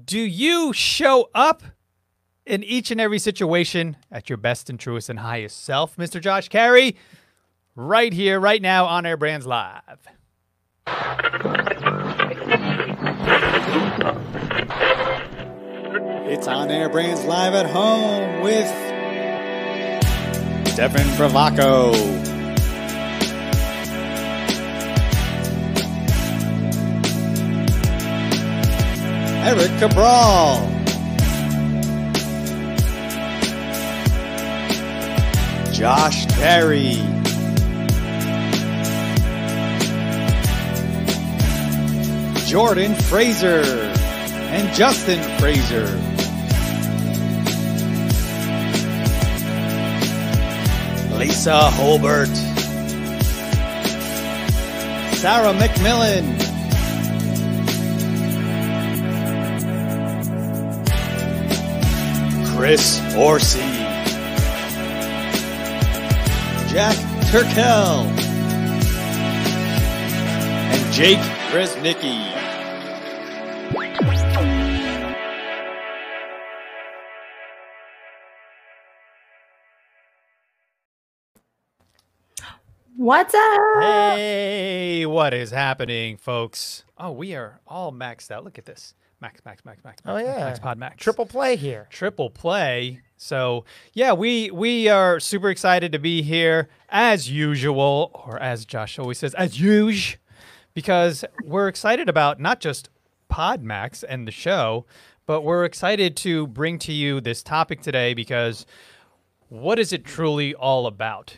Do you show up in each and every situation at your best and truest and highest self, Mr. Josh Carey? Right here, right now on Air Brands Live. It's on Air Brands Live at home with Devin Bravaco. Eric Cabral. Josh Carey. Jordan Fraser and Justin Fraser. Lisa Holbert. Sarah McMillan. Chris Horsey. Jack Turkel. And Jake Resnicki. What's up? Hey, what is happening, folks? Oh, we are all maxed out. Look at this. Max, max, max, max. Oh max, yeah, Max Pod Max. triple play here. triple play. So yeah, we we are super excited to be here as usual, or as Josh always says, as usual, because we're excited about not just Pod Max and the show, but we're excited to bring to you this topic today because what is it truly all about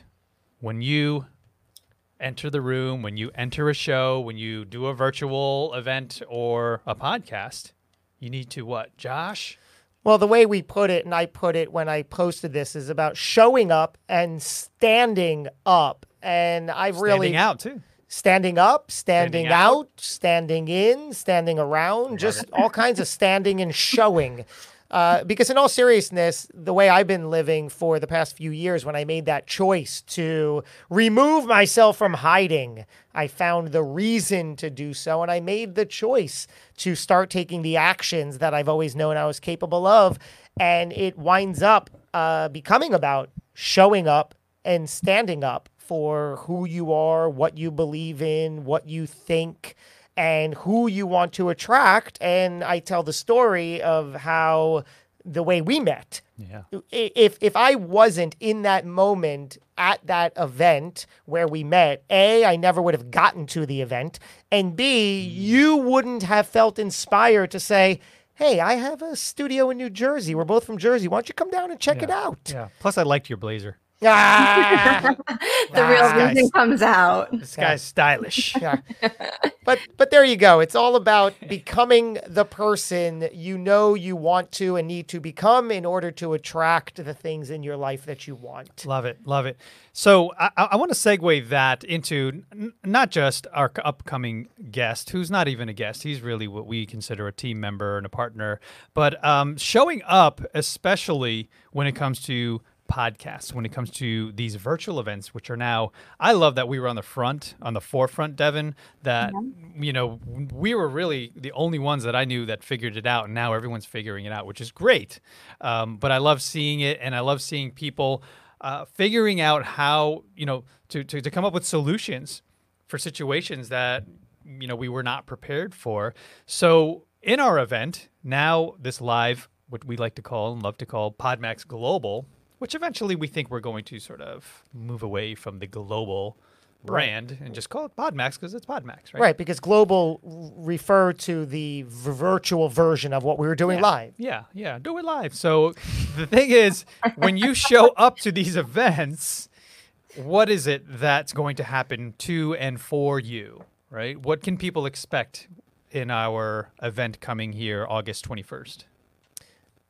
when you enter the room, when you enter a show, when you do a virtual event or a podcast? You need to what, Josh? Well, the way we put it, and I put it when I posted this, is about showing up and standing up. And I've really Standing out too. standing up, standing, Standing out. out, standing in, standing around, just all kinds of standing and showing. Uh, because in all seriousness, the way I've been living for the past few years, when I made that choice to remove myself from hiding, I found the reason to do so, and I made the choice to start taking the actions that I've always known I was capable of, and it winds up uh, becoming about showing up and standing up for who you are, what you believe in, what you think, and who you want to attract. And I tell the story of how the way we met. Yeah. If if I wasn't in that moment at that event where we met, A, I never would have gotten to the event. And B, you wouldn't have felt inspired to say, Hey, I have a studio in New Jersey. We're both from Jersey. Why don't you come down and check it out? Yeah. Plus, I liked your blazer. Ah! the real Nice. reason comes out. This guy's stylish. yeah. But but there you go. It's all about becoming the person you know you want to and need to become in order to attract the things in your life that you want. love it. Love it. So I, I I want to segue that into n- not just our upcoming guest, who's not even a guest. He's really what we consider a team member and a partner, but um, showing up, especially when it comes to podcasts, when it comes to these virtual events, which are now, I love that we were on the front, on the forefront, Devin, that, you know, we were really the only ones that I knew that figured it out. And now everyone's figuring it out, which is great. Um, but I love seeing it and I love seeing people uh, figuring out how, you know, to, to, to come up with solutions for situations that, you know, we were not prepared for. So in our event, now this live, what we like to call and love to call Podmax Global, which eventually we think we're going to sort of move away from the global brand and just call it Podmax because it's Podmax, right? Right, because global refer to the v- virtual version of what we were doing live. Yeah, yeah, do it live. So the thing is, when you show up to these events, what is it that's going to happen to and for you, right? What can people expect in our event coming here August 21st?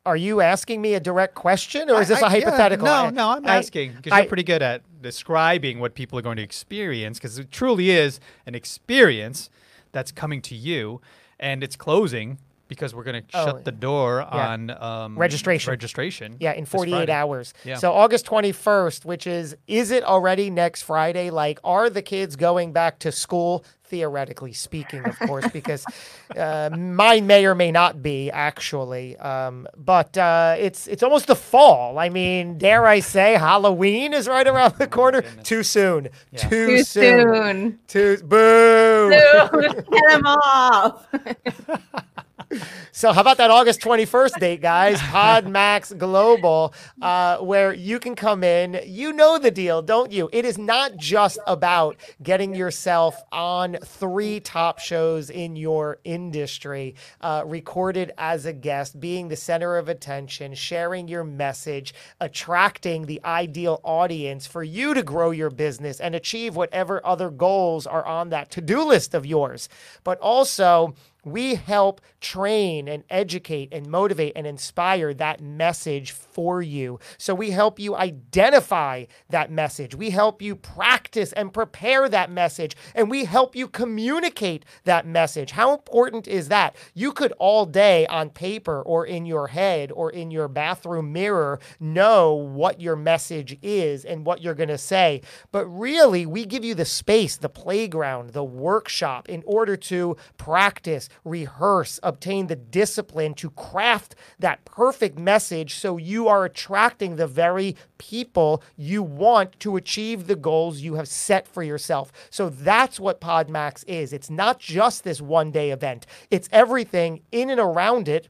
Are you asking me a direct question or is this a a hypothetical? no, no, I'm I- asking because I- you're pretty good at describing what people are going to experience because it truly is an experience that's coming to you and it's closing because we're going to Oh, shut the door on um, Registration. Registration. Yeah, in 48 hours. Yeah. So August 21st, which is, is it already next Friday? Like, are the kids going back to school? Theoretically speaking, of course, because uh, mine may or may not be actually. Um, but uh, it's it's almost the fall. I mean, dare I say, Halloween is right around the corner. Too soon. Too, Too soon. soon. Too boo. Dude, get him off. So how about that August 21st date, guys? PodMax Global, uh, where you can come in. You know the deal, don't you? It is not just about getting yourself on three top shows in your industry, uh, recorded as a guest, being the center of attention, sharing your message, attracting the ideal audience for you to grow your business and achieve whatever other goals are on that to-do list of yours. But also, we help train and educate and motivate and inspire that message for you. So we help you identify that message. We help you practice and prepare that message. And we help you communicate that message. How important is that? You could all day on paper or in your head or in your bathroom mirror know what your message is and what you're going to say. But really, we give you the space, the playground, the workshop in order to practice, rehearse, obtain the discipline to craft that perfect message so you are attracting the very people you want to achieve the goals you have set for yourself. So that's what PodMax is. It's not just this one day event, it's everything in and around it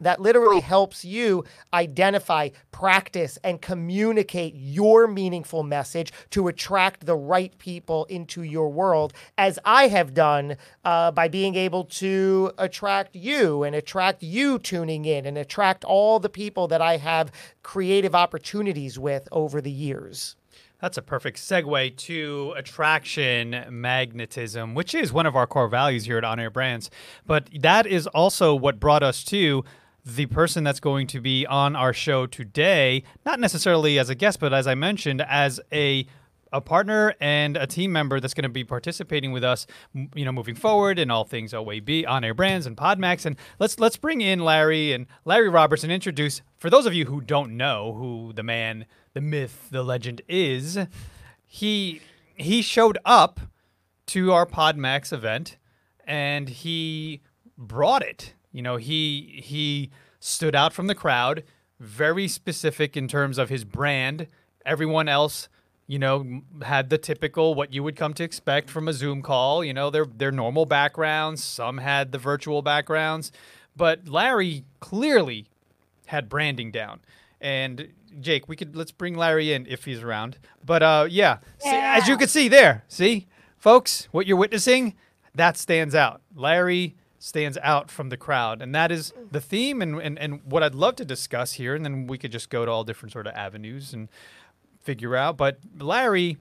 that literally helps you identify, practice, and communicate your meaningful message to attract the right people into your world, as I have done uh, by being able to attract you and attract you tuning in and attract all the people that I have creative opportunities with over the years. That's a perfect segue to attraction magnetism, which is one of our core values here at On Air Brands. But that is also what brought us to the person that's going to be on our show today, not necessarily as a guest, but as I mentioned, as a a partner and a team member that's going to be participating with us, you know, moving forward in all things OAB, on air brands, and Podmax. And let's let's bring in Larry and Larry Roberts and introduce for those of you who don't know who the man, the myth, the legend is. He he showed up to our Podmax event and he brought it. You know, he he stood out from the crowd, very specific in terms of his brand. Everyone else, you know, had the typical what you would come to expect from a Zoom call, you know, their their normal backgrounds, some had the virtual backgrounds, but Larry clearly had branding down. And Jake, we could let's bring Larry in if he's around. But uh yeah, See, as you can see there, see? Folks, what you're witnessing, that stands out. Larry stands out from the crowd. And that is the theme and, and, and what I'd love to discuss here. And then we could just go to all different sort of avenues and figure out. But Larry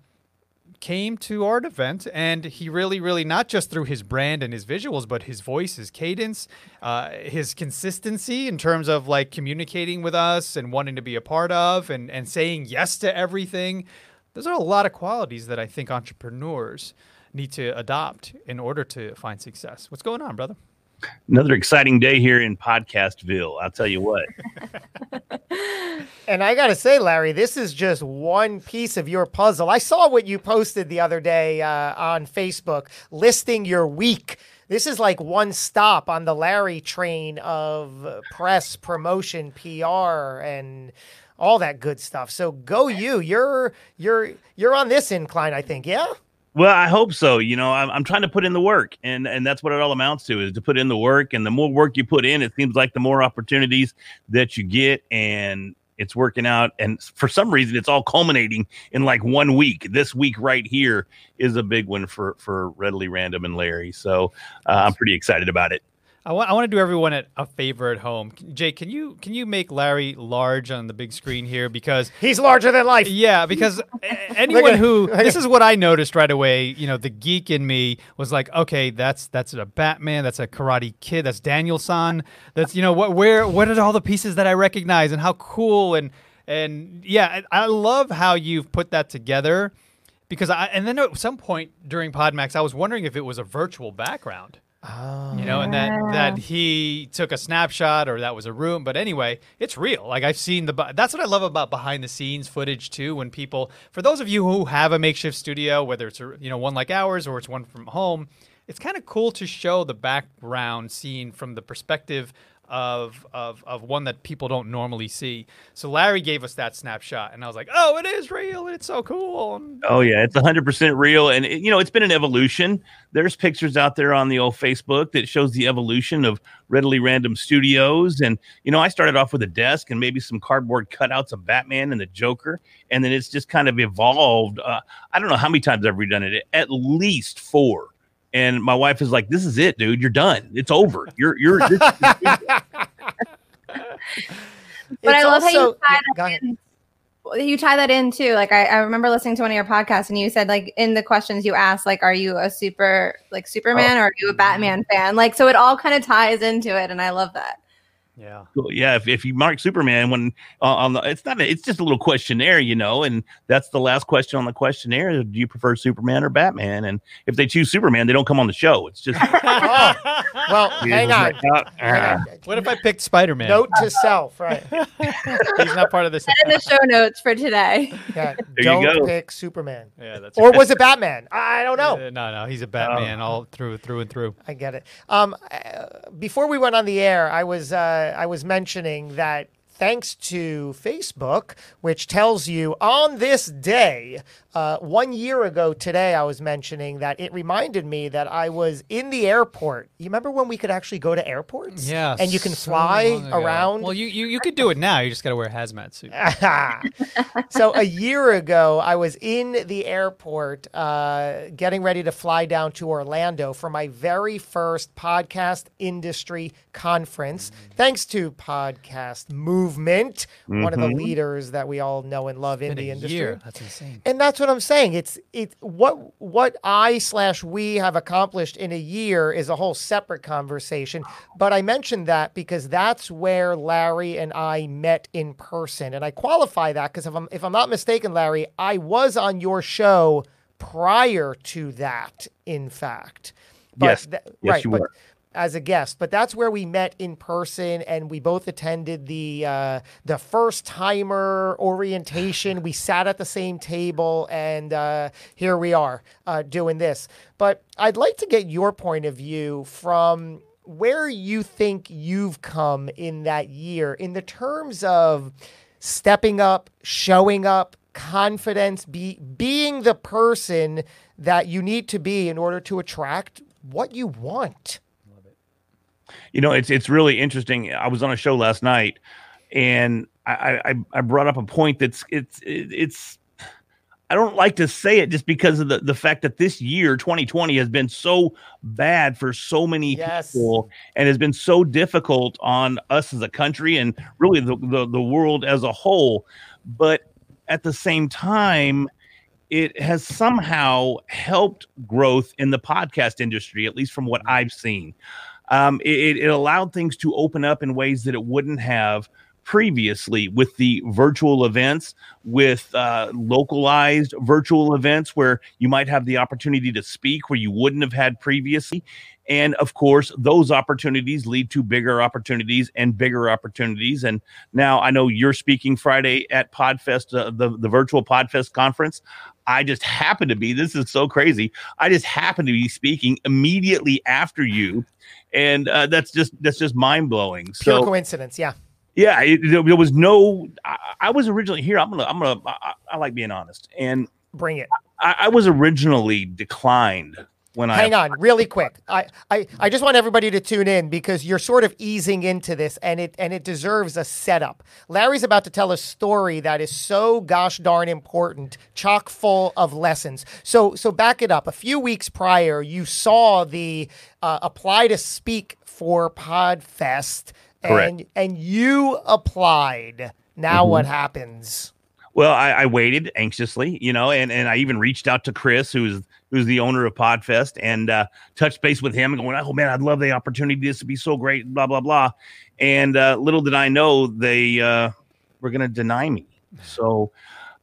came to our event and he really really not just through his brand and his visuals but his voice his cadence uh, his consistency in terms of like communicating with us and wanting to be a part of and, and saying yes to everything those are a lot of qualities that i think entrepreneurs need to adopt in order to find success what's going on brother Another exciting day here in Podcastville. I'll tell you what. And I got to say, Larry, this is just one piece of your puzzle. I saw what you posted the other day uh, on Facebook listing your week. This is like one stop on the Larry train of press, promotion, PR, and all that good stuff. So go you. You're you're you're on this incline, I think. Yeah. Well, I hope so. You know, I'm, I'm trying to put in the work, and and that's what it all amounts to is to put in the work. And the more work you put in, it seems like the more opportunities that you get, and it's working out. And for some reason, it's all culminating in like one week. This week right here is a big one for for Readily Random and Larry. So uh, I'm pretty excited about it. I want, I want to do everyone a, a favor at home jake can you can you make larry large on the big screen here because He's larger than life. Yeah, because anyone who this is what I noticed right away. You know, the geek in me was like, okay, that's that's a Batman, that's a Karate Kid, that's Daniel San. That's you know what where what are all the pieces that I recognize and how cool and and yeah, I I love how you've put that together because I and then at some point during Podmax, I was wondering if it was a virtual background. Oh. you know, and that that he took a snapshot or that was a room. But anyway, it's real. Like I've seen the. That's what I love about behind the scenes footage too. When people, for those of you who have a makeshift studio, whether it's a, you know one like ours or it's one from home, it's kind of cool to show the background scene from the perspective. Of, of of one that people don't normally see. So Larry gave us that snapshot, and I was like, "Oh, it is real, it's so cool." Oh yeah, it's 100% real and it- you know, it's been an evolution. There's pictures out there on the old Facebook that shows the evolution of Readily Random Studios and you know, I started off with a desk and maybe some cardboard cutouts of Batman and the Joker and then it's just kind of evolved. Uh, I don't know how many times I've redone it. At least 4. And my wife is like, "This is it, dude. You're done. It's over. You're you're this, But I It's love how you tie Go ahead. You tie that in too. Like I, I remember listening to one of your podcasts, and you said like in the questions you asked, like, are you a super like oh. Superman or are you a Batman fan? Like, so it all kind of ties into it, and I love that. Yeah, Cool. Yeah, if, if you mark Superman when uh, on the, it's not, a, it's just a little questionnaire, you know, and that's the last question on the questionnaire. Do you prefer Superman or Batman? And if they choose Superman, they don't come on the show. It's just Oh, well, hang on. Hang on. what if I picked Spider Man? Note to self, right? he's not part of this. In the show notes for today. Yeah, you don't pick Superman. Yeah, that's Or was it Batman? I don't know. Uh, no, no, he's a Batman all through through and through. I get it. Um, uh, before we went on the air, I was uh, Uh, I was mentioning that thanks to Facebook, which tells you on this day, uh, one year ago today, I was mentioning that it reminded me that I was in the airport. You remember when we could actually go to airports? Yeah, and you can so fly around. Well, you, you you could do it now. You just got to wear a hazmat suit. so a year ago, I was in the airport uh, getting ready to fly down to Orlando for my very first podcast industry conference. Thanks to Podcast Movement, one of the mm-hmm. leaders that we all know and love in the industry. year, that's insane. And that's what I'm saying. It's it what what I slash we have accomplished in a year is a whole separate conversation. But I mentioned that because that's where Larry and I met in person, and I qualify that because if I'm if I'm not mistaken, Larry, I was on your show prior to that. In fact, Yes. th- Yes, right, you but were. As a guest. But that's where we met in person, and we both attended the uh, the first timer orientation. We sat at the same table, and uh, here we are uh, doing this. But I'd like to get your point of view from where you think you've come in that year in the terms of stepping up, showing up, confidence, be being the person that you need to be in order to attract what you want. You know, it's it's really interesting. I was on a show last night, and I I, I brought up a point that's it's it's. I don't like to say it just because of the, the fact that this year, 2020, has been so bad for so many Yes. people and has been so difficult on us as a country and really the, the, the world as a whole. But at the same time, it has somehow helped growth in the podcast industry, at least from what mm-hmm. I've seen. Um, it, it allowed things to open up in ways that it wouldn't have previously with the virtual events, with uh, localized virtual events where you might have the opportunity to speak where you wouldn't have had previously. And of course, those opportunities lead to bigger opportunities and bigger opportunities. And now I know you're speaking Friday at Podfest, uh, the, the virtual Podfest conference. I just happen to be, this is so crazy. I just happen to be speaking immediately after you. And uh, that's just that's just mind blowing. Pure So coincidence, yeah. yeah, it, there, was no. I, I was originally here. I'm gonna. I'm gonna. I, I like being honest, and Bring it. I, I was originally declined when I. Hang on, really quick. I, I, I just want everybody to tune in because you're sort of easing into this and it and it deserves a setup. Larry's about to tell a story that is so gosh darn important, chock full of lessons. So so back it up. A few weeks prior, you saw the uh, apply to speak for Podfest Correct. and and you applied. Now what happens? Well, I, I waited anxiously, you know, and, and I even reached out to Chris, who's who's the owner of Podfest, and uh, touched base with him and going, "Oh man, I'd love the opportunity. This would be so great." Blah blah blah. And uh, little did I know they uh, were going to deny me. So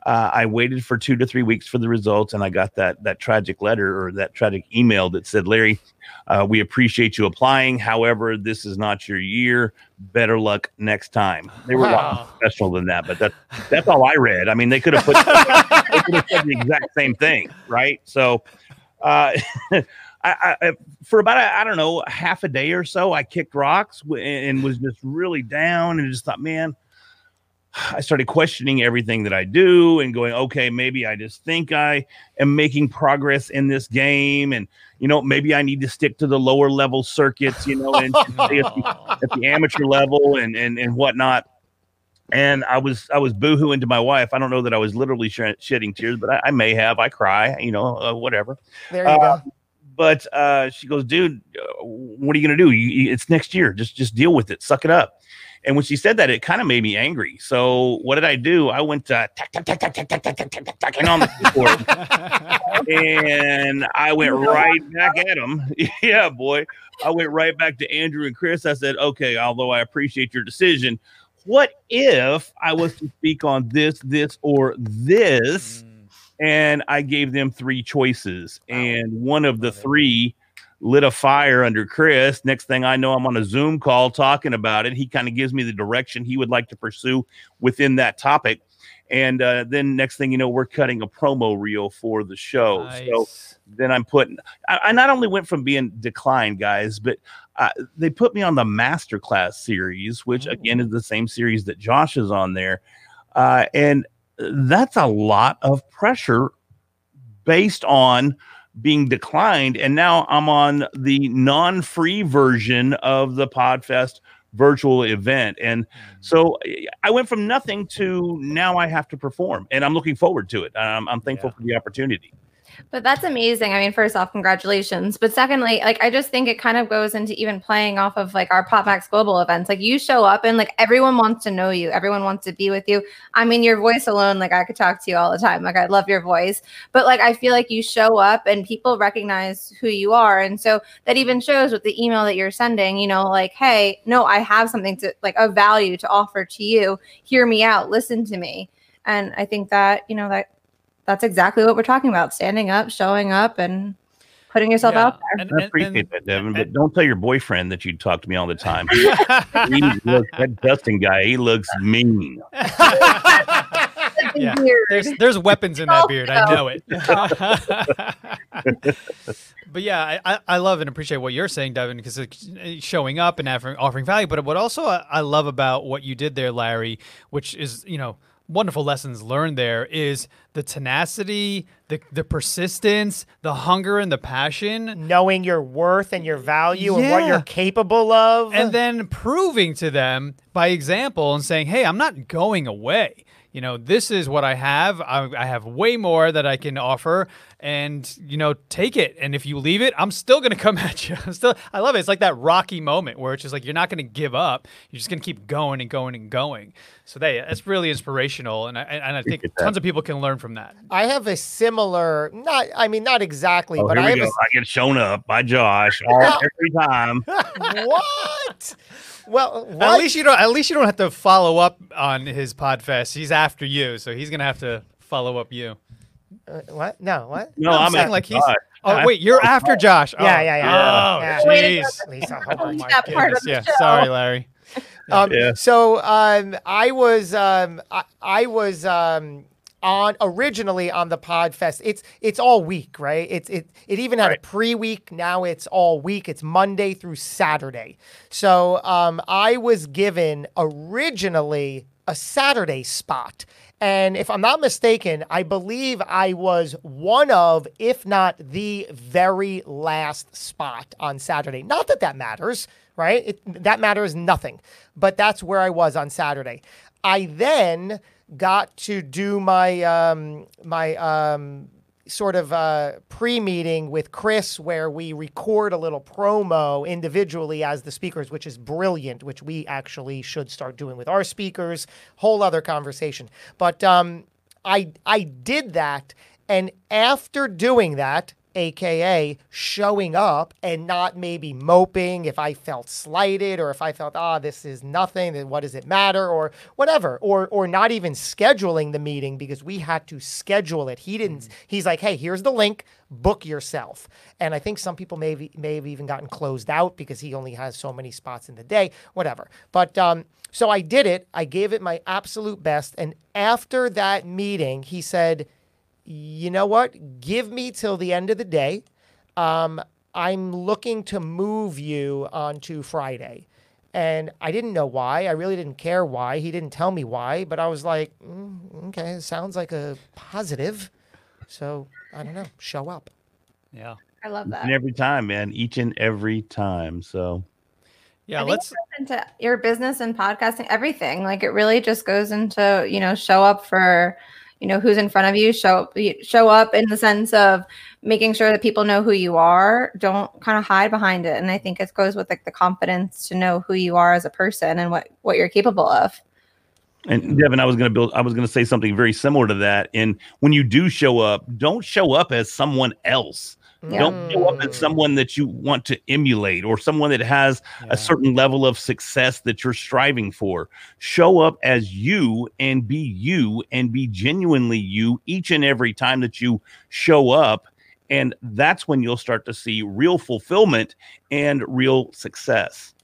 Uh, I waited for two to three weeks for the results, and I got that that tragic letter or that tragic email that said, "Larry, uh, we appreciate you applying. However, this is not your year. Better luck next time." They were a lot more professional than that, but that's that's all I read. I mean, they could have put they could have said the exact same thing, right? So, uh, I, I, for about I I don't know half a day or so, I kicked rocks and was just really down and just thought, man. I started questioning everything that I do and going, okay, maybe I just think I am making progress in this game, and you know, maybe I need to stick to the lower level circuits, you know, and at the, at the amateur level and and and whatnot. And I was I was boohooing to my wife. I don't know that I was literally sh- shedding tears, but I, I may have. I cry, you know, uh, whatever. There you Uh, go. But uh, she goes, dude, uh, what are you gonna do? You, you- it's next year. Just just deal with it. Suck it up. And when she said that, it kind of made me angry. So what did I do? I went uh, tack, tack, tack, tack, tack, tack, tack, tack, tack, tack, on the keyboard, and I went right back at him. yeah, boy. I went right back to Andrew and Chris. I said, okay, although I appreciate your decision, what if I was to speak on this, this, or this? and I gave them three choices, and one of the three lit a fire under Chris. Next thing I know, I'm on a Zoom call talking about it. He kind of gives me the direction he would like to pursue within that topic, and uh, then next thing you know, we're cutting a promo reel for the show. So then I'm putting. I, I not only went from being declined, guys, but uh, they put me on the masterclass series, which again is the same series that Josh is on there, uh, and that's a lot of pressure based on being declined. And now I'm on the non-free version of the Podfest virtual event, and so I went from nothing to now I have to perform, and I'm looking forward to it. Um, I'm thankful Yeah. for the opportunity. But that's amazing. I mean, first off, congratulations. But secondly, like I just think it kind of goes into even playing off of like our PodMax Global events. Like you show up and like everyone wants to know you. Everyone wants to be with you. I mean, your voice alone, like I could talk to you all the time. Like I love your voice. But like I feel like you show up and people recognize who you are. And so that even shows with the email that you're sending, you know, like, hey, no, I have something to like a value to offer to you. Hear me out, listen to me. And I think that, you know, that that's exactly what we're talking about standing up showing up and putting yourself Yeah. out there And- I appreciate and- that, Devin, but and- don't tell your boyfriend that you talk to me all the time. he looks, that Dustin guy, he looks mean. Yeah. Weird. There's there's weapons in that beard. I know it. but yeah, I, I, I love and appreciate what you're saying, Devin, because it's uh, showing up and offering, offering value. But what also I, I love about what you did there, Larry, which is you know wonderful lessons learned there, is the tenacity, the the persistence, the hunger, and the passion. Knowing your worth and your value and what you're capable of. and then proving to them by example and saying, "Hey, I'm not going away. You know, this is what I have. I, I have way more that I can offer, and you know, take it. And if you leave it, I'm still going to come at you. I'm still, I love it. It's like that Rocky moment where it's just like you're not going to give up. You're just going to keep going and going and going. So they, that's really inspirational, and I, and I think tons of people can learn from that. I have a similar, not, I mean, not exactly, Oh, but here I we have go. I get shown up by Josh all, every time. what? Well, At least you don't. At least you don't have to follow up on his Podfest. He's after you, so he's gonna have to follow up you. Uh, what? No, what? No, I'm I'm, saying like he's- Josh. Oh I- wait, you're after Josh. Oh, Yeah, yeah, yeah. Oh, Yeah. Way jeez. Lisa, Oh my that part of goodness. the Yeah, show. sorry, Larry. Um, Yeah. So um, I was um, I, I was um, on originally on the Podfest. It's it's all week, right? It's it it even had a pre week. Now it's all week. It's Monday through Saturday. So um, I was given originally a Saturday spot. And if I'm not mistaken, I believe I was one of, if not the very last spot on Saturday. Not that that matters, right? It, that matters nothing. But that's where I was on Saturday. I then got to do my um, my um, sort of uh, pre-meeting with Chris, where we record a little promo individually as the speakers, which is brilliant. Which we actually should start doing with our speakers. Whole other conversation. But um, I I did that, and after doing that, aka showing up and not maybe moping if I felt slighted or if I felt ah this is nothing. Then what does it matter? or whatever. Or or not even scheduling the meeting because we had to schedule it. He didn't he's like hey here's the link. Book yourself. And I think some people may have, may have even gotten closed out because he only has so many spots in the day whatever. But um so I did it. I gave it my absolute best. And after that meeting he said you know what? Give me till the end of the day. Um, I'm looking to move you onto Friday. And I didn't know why. I really didn't care why. He didn't tell me why, but I was like, mm, okay, it sounds like a positive. So I don't know. Show up. Yeah. I love that. And every time, man, each and every time. So Yeah. I Let's. into your business and podcasting, everything. Like it really just goes into, you know, show up for, you know, who's in front of you, show up, show up in the sense of making sure that people know who you are. Don't kind of hide behind it. And I think it goes with like the confidence to know who you are as a person and what what you're capable of. And Devin, I was going to build, I was going to say something very similar to that. And when you do show up, don't show up as someone else. Yeah. Don't show up as someone that you want to emulate or someone that has Yeah. a certain level of success that you're striving for. Show up as you and be you and be genuinely you each and every time that you show up. And that's when you'll start to see real fulfillment and real success.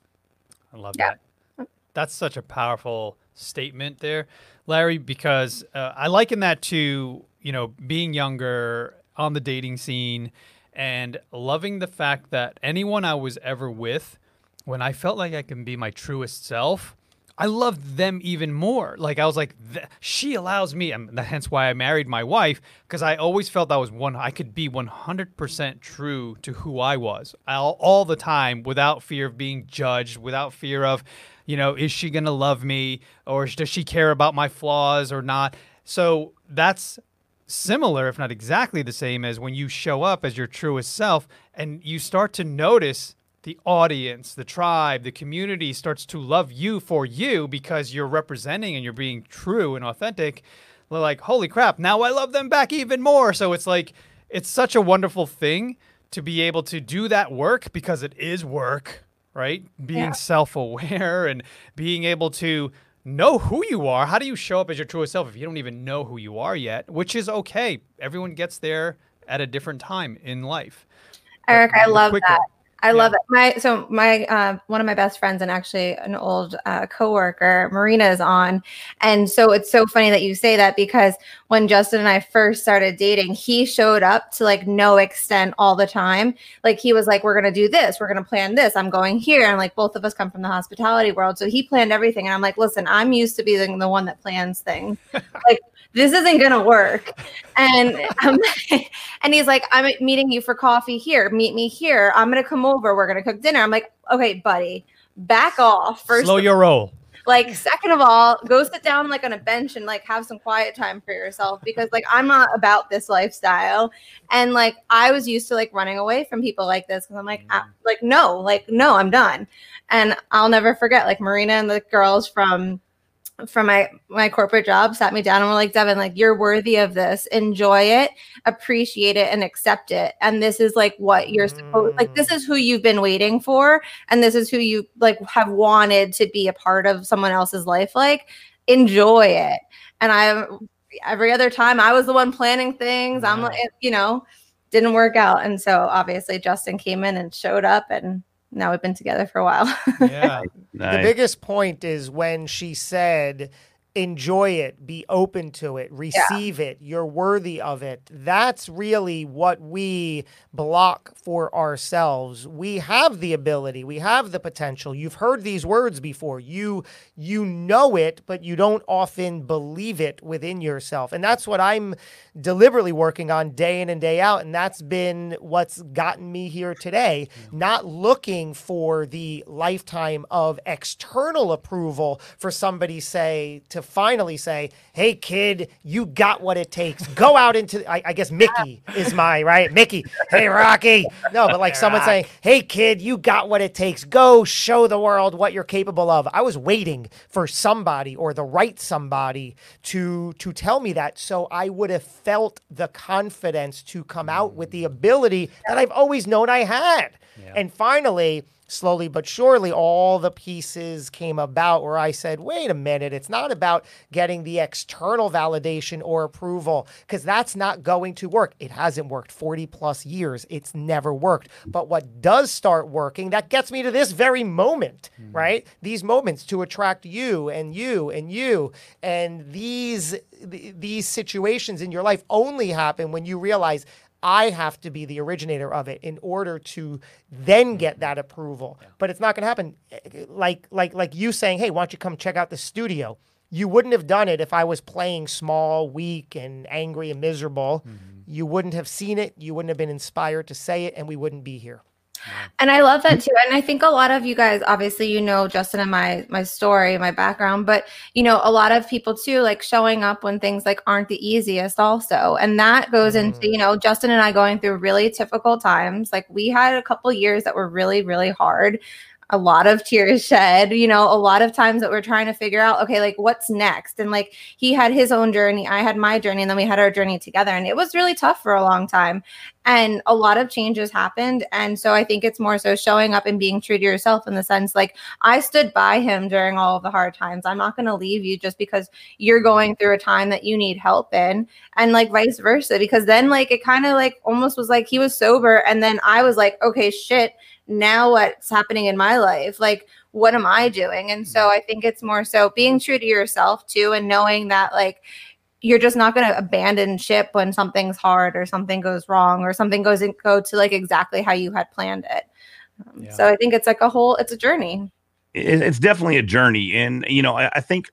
I love Yeah. that. That's such a powerful statement there, Larry, because uh, I liken that to, you know, being younger on the dating scene and loving the fact that anyone I was ever with, when I felt like I can be my truest self, I loved them even more. Like I was like, she allows me, and hence why I married my wife, because I always felt I was one. I could be one hundred percent true to who I was all, all the time, without fear of being judged, without fear of, you know, is she gonna love me or does she care about my flaws or not? So that's similar, if not exactly the same, as when you show up as your truest self and you start to notice the audience, the tribe, the community starts to love you for you because you're representing and you're being true and authentic. They're like, holy crap, now I love them back even more. So it's like, it's such a wonderful thing to be able to do that work because it is work, right? Being Yeah. self aware and being able to know who you are. How do you show up as your truest self if you don't even know who you are yet? Which is okay. Everyone gets there at a different time in life. Eric, I love quicker- that. I Yeah. love it. My so my uh, one of my best friends and actually an old uh, coworker, Marina, is on, and so it's so funny that you say that because when Justin and I first started dating, he showed up to like no extent all the time. Like he was like, "We're gonna do this. We're gonna plan this. I'm going here." And like both of us come from the hospitality world, so he planned everything. And I'm like, "Listen, I'm used to being the one that plans things. like this isn't gonna work." And um, and he's like, I'm meeting you for coffee here. Meet me here. I'm gonna come over. We're gonna cook dinner. I'm like, okay, buddy, back off. First, Slow your roll. like, second of all, go sit down like on a bench and like have some quiet time for yourself because like I'm not about this lifestyle. And like I was used to like running away from people like this because I'm like, ah, like no, like no, I'm done. And I'll never forget like Marina and the girls from from my my corporate job sat me down and were like devin like you're worthy of this. Enjoy it. Appreciate it and accept it. And this is like what you're supposed like this is mm. who you've been waiting for and this is who you like have wanted to be a part of someone else's life like enjoy it. And i every other time i was the one planning things i'm like you know didn't work out. And so obviously justin came in and showed up and now we've been together for a while Yeah. The biggest point is when she said, enjoy it, be open to it, receive it, you're worthy of it. That's really what we block for ourselves. We have the ability, we have the potential. You've heard these words before. You you know it, but you don't often believe it within yourself. And that's what I'm deliberately working on day in and day out. And that's been what's gotten me here today. Not looking for the lifetime of external approval for somebody, say, to finally say, "Hey, kid, you got what it takes. Go out into." I, I guess Mickey is my right. Mickey, hey Rocky. No, but like someone saying, "Hey, kid, you got what it takes. Go show the world what you're capable of." I was waiting for somebody or the right somebody to to tell me that, so I would have felt the confidence to come out with the ability that I've always known I had. And finally, slowly but surely, all the pieces came about where I said, wait a minute, it's not about getting the external validation or approval, because that's not going to work. It hasn't worked 40 plus years, it's never worked. But what does start working, that gets me to this very moment, mm-hmm. right? These moments to attract you and you and you. And these, th- these situations in your life only happen when you realize I have to be the originator of it in order to then get mm-hmm. that approval. But it's not going to happen like like like you saying, "Hey, why don't you come check out the studio?" You wouldn't have done it if I was playing small, weak, and angry and miserable. Mm-hmm. You wouldn't have seen it. You wouldn't have been inspired to say it, and we wouldn't be here. And I love that too. And I think a lot of you guys, obviously, you know Justin and my my story, my background, but you know, a lot of people too, like showing up when things like aren't the easiest also. And that goes into, you know, mm. Justin and I going through really difficult times. Like we had a couple years that were really, really hard. A lot of tears shed, you know, a lot of times that we're trying to figure out, okay, like what's next? And like he had his own journey, I had my journey, and then we had our journey together. And it was really tough for a long time and a lot of changes happened and so i think it's more so showing up and being true to yourself in the sense like i stood by him during all of the hard times i'm not going to leave you just because you're going through a time that you need help in and like vice versa because then like it kind of like almost was like he was sober and then i was like okay shit now what's happening in my life like what am i doing and so i think it's more so being true to yourself too and knowing that like you're just not going to abandon ship when something's hard or something goes wrong or something goes and go to like exactly how you had planned it. Um, Yeah. So I think it's like a whole, it's a journey. it, it's definitely a journey and you know I, I think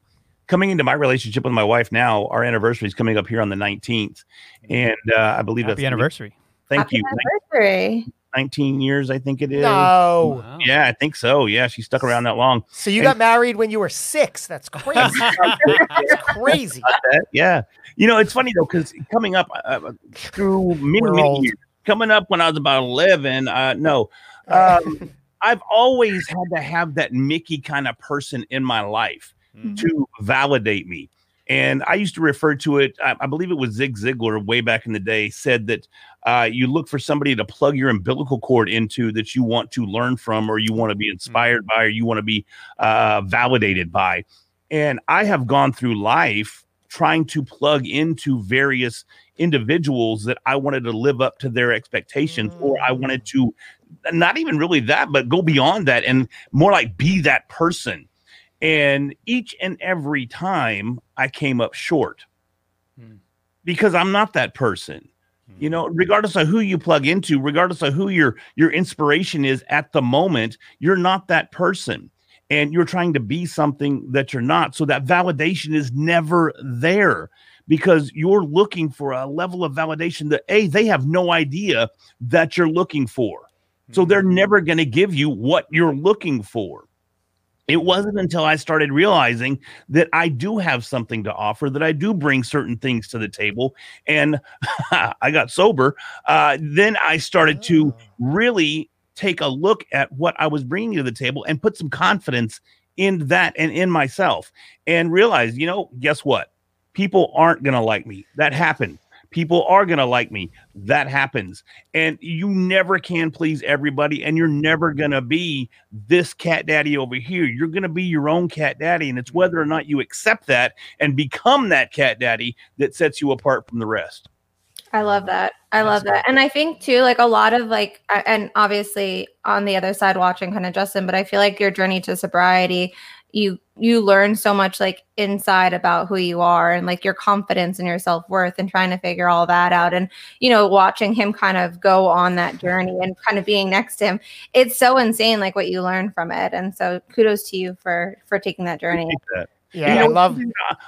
coming into my relationship with my wife now our anniversary is coming up here on the 19th and uh, i believe Happy that's anniversary. thank Happy you anniversary. 19 years i think it is No. Wow. yeah i think so yeah she stuck around that long So you got married when you were six. That's crazy. That's crazy. Yeah. You know, it's funny though, because coming up uh, through many, We're many years, coming up when I was about 11, uh, no, um, I've always had to have that Mickey kind of person in my life Mhm. to validate me. And I used to refer to it, I, I believe it was Zig Ziglar way back in the day, said that uh, you look for somebody to plug your umbilical cord into that you want to learn from, or you want to be inspired by, or you want to be uh, validated by. And I have gone through life trying to plug into various individuals that I wanted to live up to their expectations, or I wanted to not even really that, but go beyond that and more like be that person. And each and every time I came up short Hmm. because I'm not that person. You know, regardless of who you plug into, regardless of who your your inspiration is at the moment, you're not that person. And you're trying to be something that you're not. So that validation is never there because you're looking for a level of validation that A, they have no idea that you're looking for. So they're never going to give you what you're looking for. It wasn't until I started realizing that I do have something to offer, that I do bring certain things to the table, and I got sober. Uh, then I started to really take a look at what I was bringing to the table and put some confidence in that and in myself, and realize, you know, guess what? People aren't going to like me. That happened. People are going to like me. That happens. And you never can please everybody. And you're never going to be this cat daddy over here. You're going to be your own cat daddy. And it's whether or not you accept that and become that cat daddy that sets you apart from the rest. I love that. I love that. And I think too, like a lot of like, and obviously on the other side watching kind of Justin, but I feel like your journey to sobriety, you you learn so much like inside about who you are and like your confidence and your self-worth and trying to figure all that out and you know watching him kind of go on that journey and kind of being next to him it's so insane like what you learn from it and so kudos to you for for taking that journey Yeah, You I love.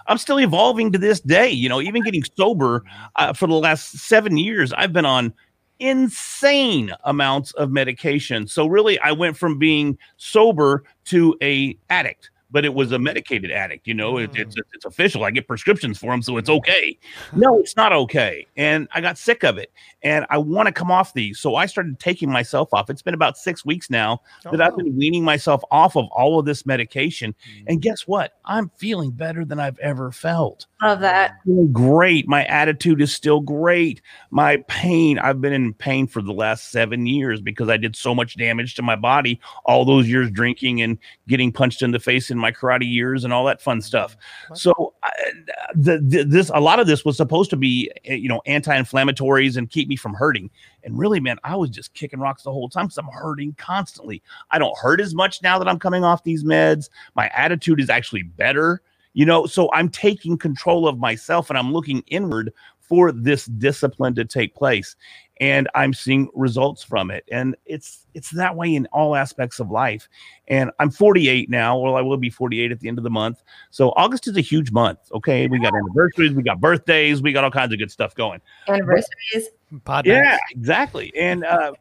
I'm still evolving to this day. You know, even getting sober uh, for the last seven years, I've been on insane amounts of medication. So really, I went from being sober to a addict. But it was a medicated addict. You know, it, mm. it's it's official. I get prescriptions for them, so it's mm. okay. No, it's not okay. And I got sick of it, and I want to come off these. So I started taking myself off. It's been about six weeks now Oh, that I've oh. been weaning myself off of all of this medication. And mm. guess what? I'm feeling better than I've ever felt Love that. great. My attitude is still great. My pain, I've been in pain for the last seven years because I did so much damage to my body all those years drinking and getting punched in the face in my karate years and all that fun stuff. So, I, the, the, this a lot of this was supposed to be, eh, you know, anti-inflammatories and keep me from hurting. And really, man, I was just kicking rocks the whole time because I'm hurting constantly. I don't hurt as much now that I'm coming off these meds. My attitude is actually better you know so i'm taking control of myself and i'm looking inward for this discipline to take place and i'm seeing results from it. And it's it's that way in all aspects of life. And i'm 48 now. Well i will be 48 at the end of the month. So august is a huge month okay? We got anniversaries we got birthdays we got all kinds of good stuff going. Anniversaries. Pod yeah, exactly. And uh,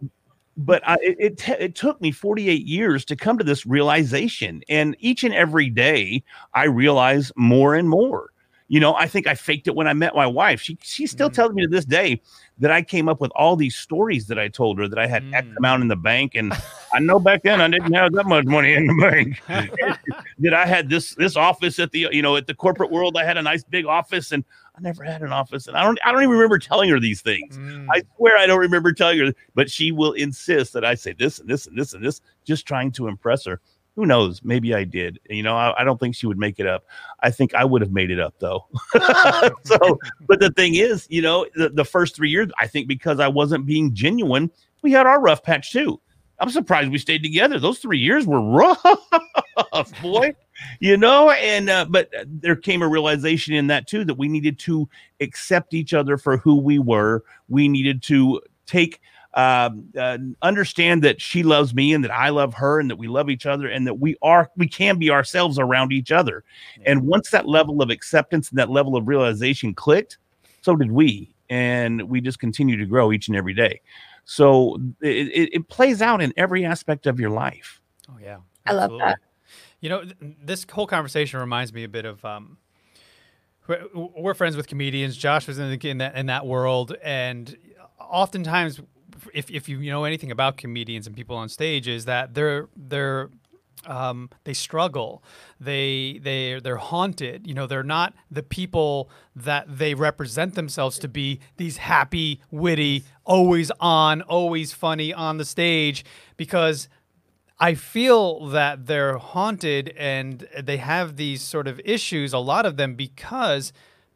but I, it it, t- it took me 48 years to come to this realization, and each and every day I realize more and more. You know, I think I faked it when I met my wife. She she still Mm. tells me to this day that I came up with all these stories that I told her that I had X Mm. amount in the bank, and I know back then I didn't have that much money in the bank. that I had this this office at the you know at the corporate world. I had a nice big office, and I never had an office, and I don't I don't even remember telling her these things. Mm. I swear I don't remember telling her, but she will insist that I say this and this and this and this, just trying to impress her. Who knows? Maybe I did. You know, I, I don't think she would make it up. I think I would have made it up though. so, but the thing is, you know, the, the first three years, I think because I wasn't being genuine, we had our rough patch too. I'm surprised we stayed together. Those three years were rough, boy. You know, and uh, but there came a realization in that too that we needed to accept each other for who we were. We needed to take um, uh, understand that she loves me and that I love her and that we love each other and that we are we can be ourselves around each other. And once that level of acceptance and that level of realization clicked, so did we, and we just continue to grow each and every day. So it, it, it plays out in every aspect of your life. Oh yeah, I love that. You know, th- this whole conversation reminds me a bit of um, we're, we're friends with comedians. Josh was in, the, in that in that world, and oftentimes, if if you know anything about comedians and people on stage, is that they're they're um, they struggle. They they they're haunted. You know, they're not the people that they represent themselves to be. These happy, witty, always on, always funny on the stage, because I feel that they're haunted and they have these sort of issues, a lot of them, because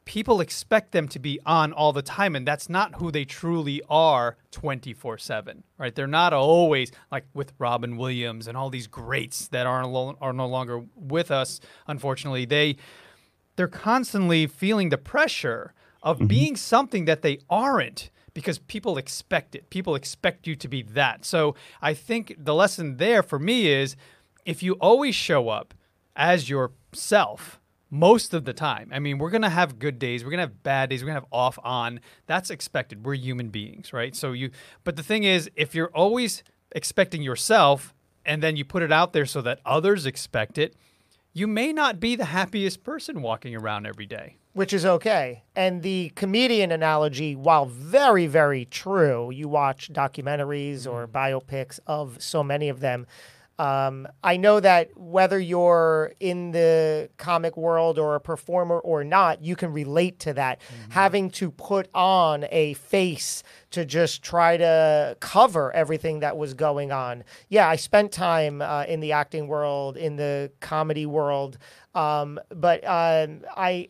people expect them to be on all the time. And that's not who they truly are 24 7, right? They're not always like with Robin Williams and all these greats that are, lo- are no longer with us, unfortunately. They, they're constantly feeling the pressure of mm-hmm. being something that they aren't because people expect it. People expect you to be that. So I think the lesson there for me is if you always show up as yourself most of the time. I mean, we're going to have good days, we're going to have bad days, we're going to have off on. That's expected. We're human beings, right? So you but the thing is if you're always expecting yourself and then you put it out there so that others expect it, you may not be the happiest person walking around every day. which is okay. And the comedian analogy, while very, very true, you watch documentaries or mm. biopics of so many of them. Um, I know that whether you're in the comic world or a performer or not, you can relate to that. Having to put on a face to just try to cover everything that was going on. Yeah, I spent time uh, in the acting world, in the comedy world, um, but um, I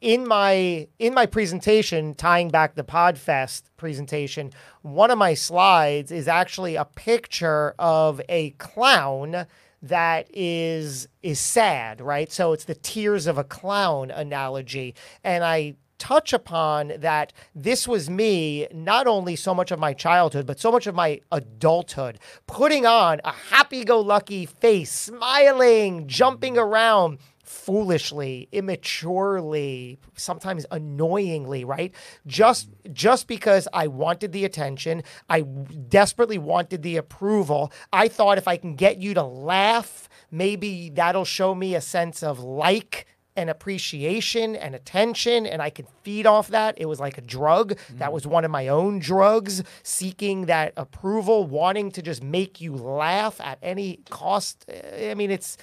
in my in my presentation tying back the podfest presentation one of my slides is actually a picture of a clown that is is sad right? So it's the tears of a clown analogy. And i touch upon that this was me not only so much of my childhood but so much of my adulthood putting on a happy-go-lucky face smiling jumping around foolishly, immaturely, sometimes annoyingly, right? Just just because I wanted the attention, I desperately wanted the approval. I thought if I can get you to laugh, maybe that'll show me a sense of like and appreciation and attention and I could feed off that. It was like a drug. That mm. was one of my own drugs, seeking that approval, wanting to just make you laugh at any cost. I mean, it's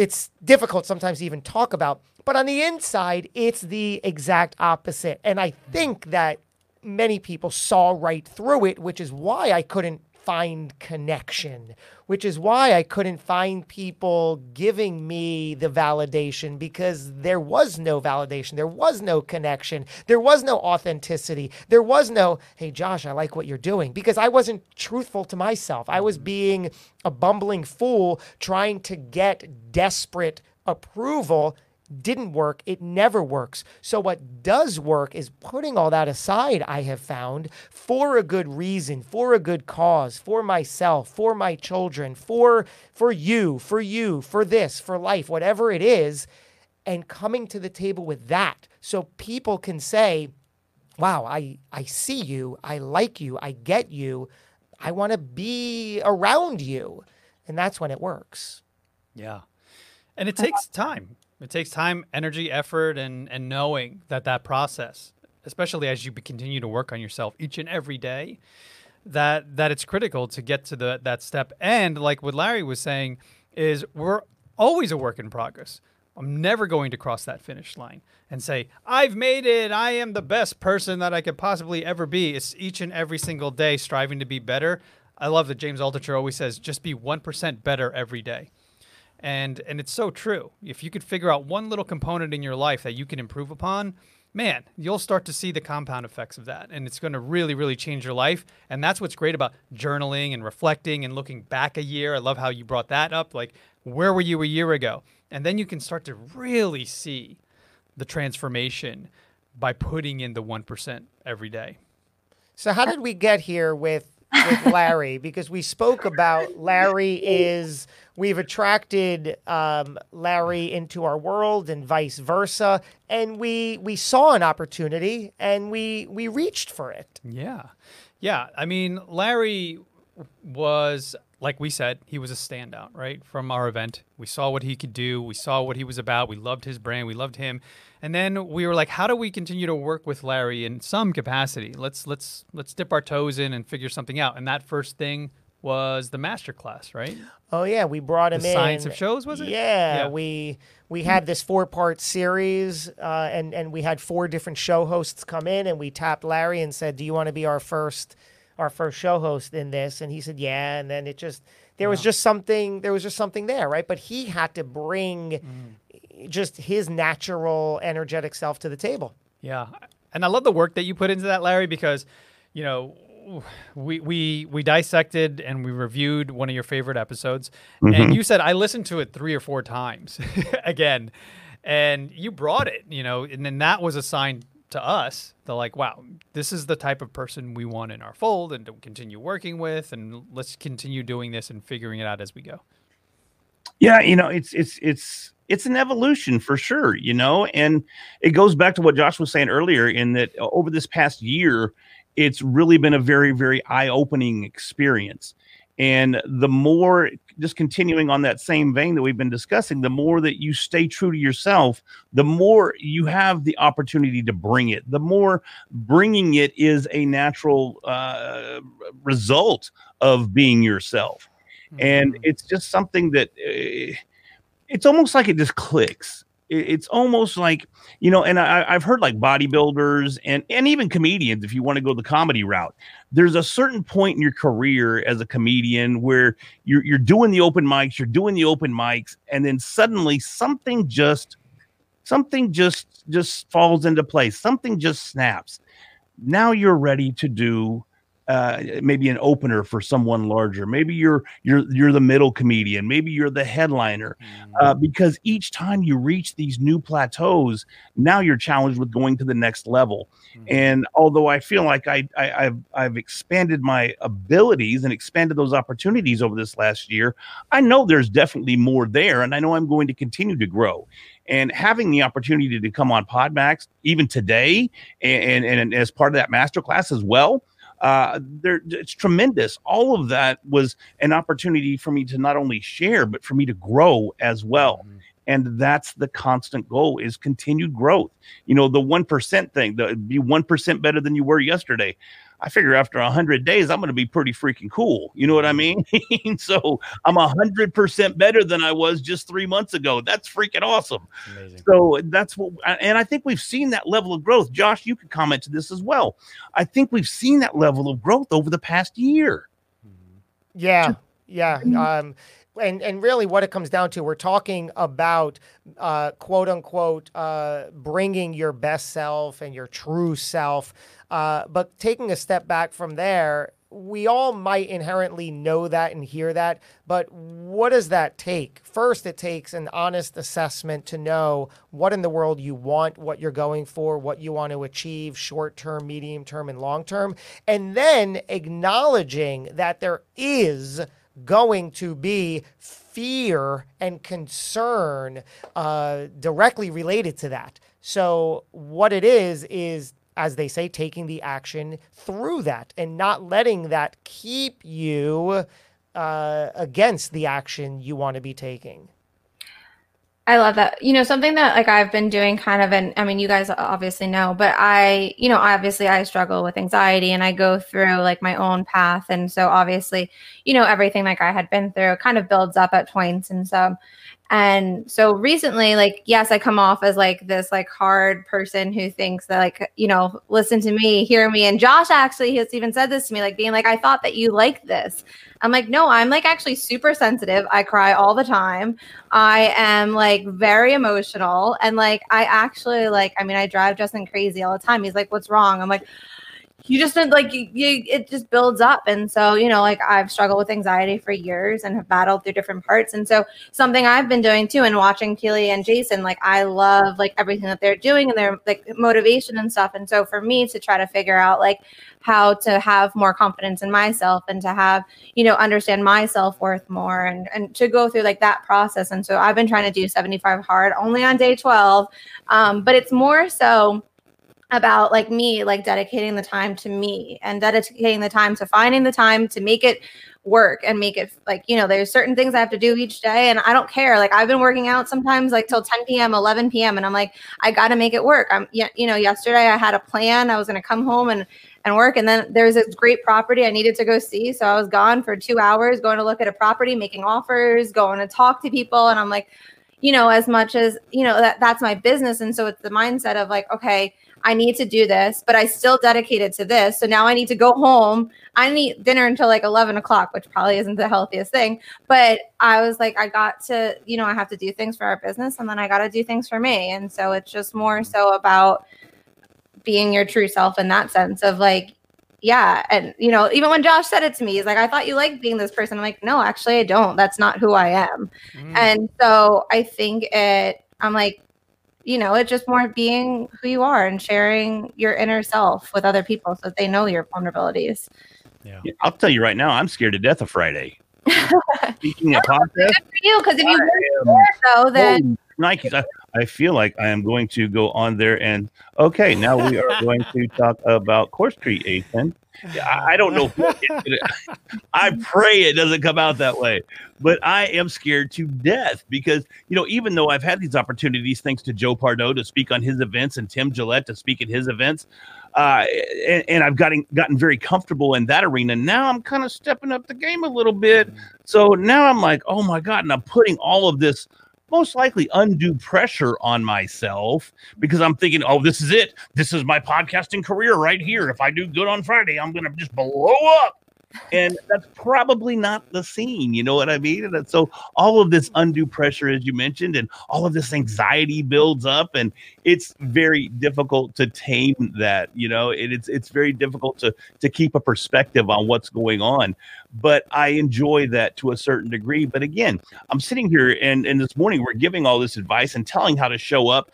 it's difficult sometimes to even talk about. But on the inside, it's the exact opposite. And I think that many people saw right through it, which is why I couldn't find connection, which is why I couldn't find people giving me the validation because there was no validation. There was no connection. There was no authenticity. There was no, hey, Josh, I like what you're doing because I wasn't truthful to myself. I was mm. being a bumbling fool trying to get desperate approval didn't work. It never works. So, what does work is putting all that aside, I have found, for a good reason, for a good cause, for myself, for my children, for, for you, for you, for this, for life, whatever it is, and coming to the table with that. So people can say, wow, I, I see you, I like you, I get you, I want to be around you. And that's when it works. Yeah. And it takes time. It takes time, energy, effort, and and knowing that that process, especially as you continue to work on yourself each and every day, that that it's critical to get to the that step. And like what Larry was saying, is we're always a work in progress. I'm never going to cross that finish line and say, I've made it. I am the best person that I could possibly ever be. It's each and every single day striving to be better. I love that James Altucher always says, just be 1% better every day and and it's so true. If you could figure out one little component in your life that you can improve upon man you'll start to see the compound effects of that. And it's going to really really change your life. And that's what's great about journaling and reflecting and looking back a year. I love how you brought that up like where were you a year ago? And then you can start to really see the transformation by putting in the 1% every day. So how did we get here with with Larry? Because we spoke about Larry is we've attracted um, Larry into our world and vice versa, and we we saw an opportunity and we we reached for it. Yeah. Yeah. I mean, Larry was, like we said, he was a standout, right? From our event. We saw what he could do. We saw what he was about. We loved his brand. We loved him. And then we were like, how do we continue to work with Larry in some capacity? Let's let's let's dip our toes in and figure something out. And that first thing was the master class, right? Oh yeah, we brought him The in. Science of Shows, was it? Yeah, Yeah. we we had this four part series, uh, and and we had four different show hosts come in, and we tapped Larry and said, "Do you want to be our first our first show host in this?" And he said, "Yeah." And then it just there was just something there was just something there, right? But he had to bring Mm-hmm. Just his natural, energetic self to the table. Yeah, and I love the work that you put into that, Larry, because you know we we we dissected and we reviewed one of your favorite episodes, and mm-hmm. you said I listened to it three or four times again, and you brought it, you know, and then that was a sign to us. That like, wow, this is the type of person we want in our fold and to continue working with, and let's continue doing this and figuring it out as we go. Yeah, you know, it's it's it's it's an evolution for sure, you know, and it goes back to what Josh was saying earlier in that over this past year, it's really been a very very eye-opening experience. And the more just continuing on that same vein that we've been discussing, the more that you stay true to yourself, the more you have the opportunity to bring it. The more bringing it is a natural uh, result of being yourself and it's just something that uh, it's almost like it just clicks. It- it's almost like you know and I, i've heard like bodybuilders and and even comedians if you want to go the comedy route there's a certain point in your career as a comedian where you're, you're doing the open mics you're doing the open mics and then suddenly something just something just just falls into place something just snaps. Now you're ready to do uh, maybe an opener for someone larger. Maybe you're you're you're the middle comedian. Maybe you're the headliner. Uh, because each time you reach these new plateaus, now you're challenged with going to the next level. And although I feel like I, I I've I've expanded my abilities and expanded those opportunities over this last year, I know there's definitely more there, and I know I'm going to continue to grow. And having the opportunity to come on PodMax even today, and and, and as part of that masterclass as well, Uh, there, it's tremendous. All of that was an opportunity for me to not only share, but for me to grow as well. Mhm. And that's the constant goal is continued growth. You know, the 1% thing, the be 1% better than you were yesterday. I figure after 100 days, I'm going to be pretty freaking cool. You know what I mean? so I'm 100% better than I was just three months ago. That's freaking awesome. Amazing. So that's what, and I think we've seen that level of growth. Josh, you could comment to this as well. I think we've seen that level of growth over the past year. Yeah, yeah. Um, and and really, what it comes down to, we're talking about uh, quote unquote uh, bringing your best self and your true self. Uh, but taking a step back from there, we all might inherently know that and hear that. But what does that take? First, it takes an honest assessment to know what in the world you want, what you're going for, what you want to achieve short term, medium term, and long term. And then acknowledging that there is going to be fear and concern uh, directly related to that. So, what it is, is as they say, taking the action through that and not letting that keep you uh, against the action you want to be taking. I love that. You know, something that like I've been doing kind of, and I mean, you guys obviously know, but I, you know, obviously I struggle with anxiety and I go through like my own path. And so obviously, you know, everything like I had been through kind of builds up at points. And so, and so recently, like, yes, I come off as like this like hard person who thinks that like, you know, listen to me, hear me. And Josh actually has even said this to me, like being like, I thought that you liked this. I'm like, no, I'm like actually super sensitive. I cry all the time. I am like very emotional. And like, I actually like, I mean, I drive Justin crazy all the time. He's like, what's wrong? I'm like, you just like you, you it just builds up. And so you know like i've struggled with anxiety for years and have battled through different parts. And so something i've been doing too and watching keely and jason like i love like everything that they're doing and their like motivation and stuff. And so for me to try to figure out like how to have more confidence in myself and to have you know understand my self-worth more and and to go through like that process. And so i've been trying to do 75 hard only on day 12 um, but it's more so about like me like dedicating the time to me and dedicating the time to finding the time to make it work and make it like you know there's certain things i have to do each day and i don't care. Like i've been working out sometimes like till 10 p.m 11 p.m and i'm like i gotta make it work. I'm you know yesterday i had a plan. I was gonna come home and and work and then there's this great property i needed to go see. So i was gone for two hours going to look at a property making offers going to talk to people and i'm like you know as much as you know that that's my business. And so it's the mindset of like okay I need to do this, but I still dedicated to this. So now I need to go home. I need dinner until like 11 o'clock, which probably isn't the healthiest thing. But I was like, I got to, you know, I have to do things for our business and then I got to do things for me. And so it's just more so about being your true self in that sense of like, yeah. And, you know, even when Josh said it to me, he's like, I thought you liked being this person. I'm like, no, actually, I don't. That's not who I am. Mm. And so I think it, I'm like, you know, it's just more being who you are and sharing your inner self with other people so that they know your vulnerabilities. yeah. Yeah, I'll tell you right now, I'm scared to death of Friday. Speaking of podcast, Good for you, because if you I weren't am- there, though, then Nikes. I, I feel like I am going to go on there and okay, now we are going to talk about course creation. Yeah, I, I don't know. it- I pray it doesn't come out that way, but I am scared to death because you know, even though I've had these opportunities, thanks to Joe Pardo to speak on his events and Tim Gillette to speak at his events, uh, and, and I've gotten gotten very comfortable in that arena. Now I'm kind of stepping up the game a little bit. So now I'm like, oh my god, and I'm putting all of this most likely undue pressure on myself because I'm thinking, oh, this is it. This is my podcasting career right here. If I do good on Friday, I'm gonna just blow up. And that's probably not the scene, you know what I mean? And so all of this undue pressure, as you mentioned, and all of this anxiety builds up, and it's very difficult to tame that. You know, it, it's it's very difficult to to keep a perspective on what's going on. But I enjoy that to a certain degree. But again, I'm sitting here and and this morning we're giving all this advice and telling how to show up.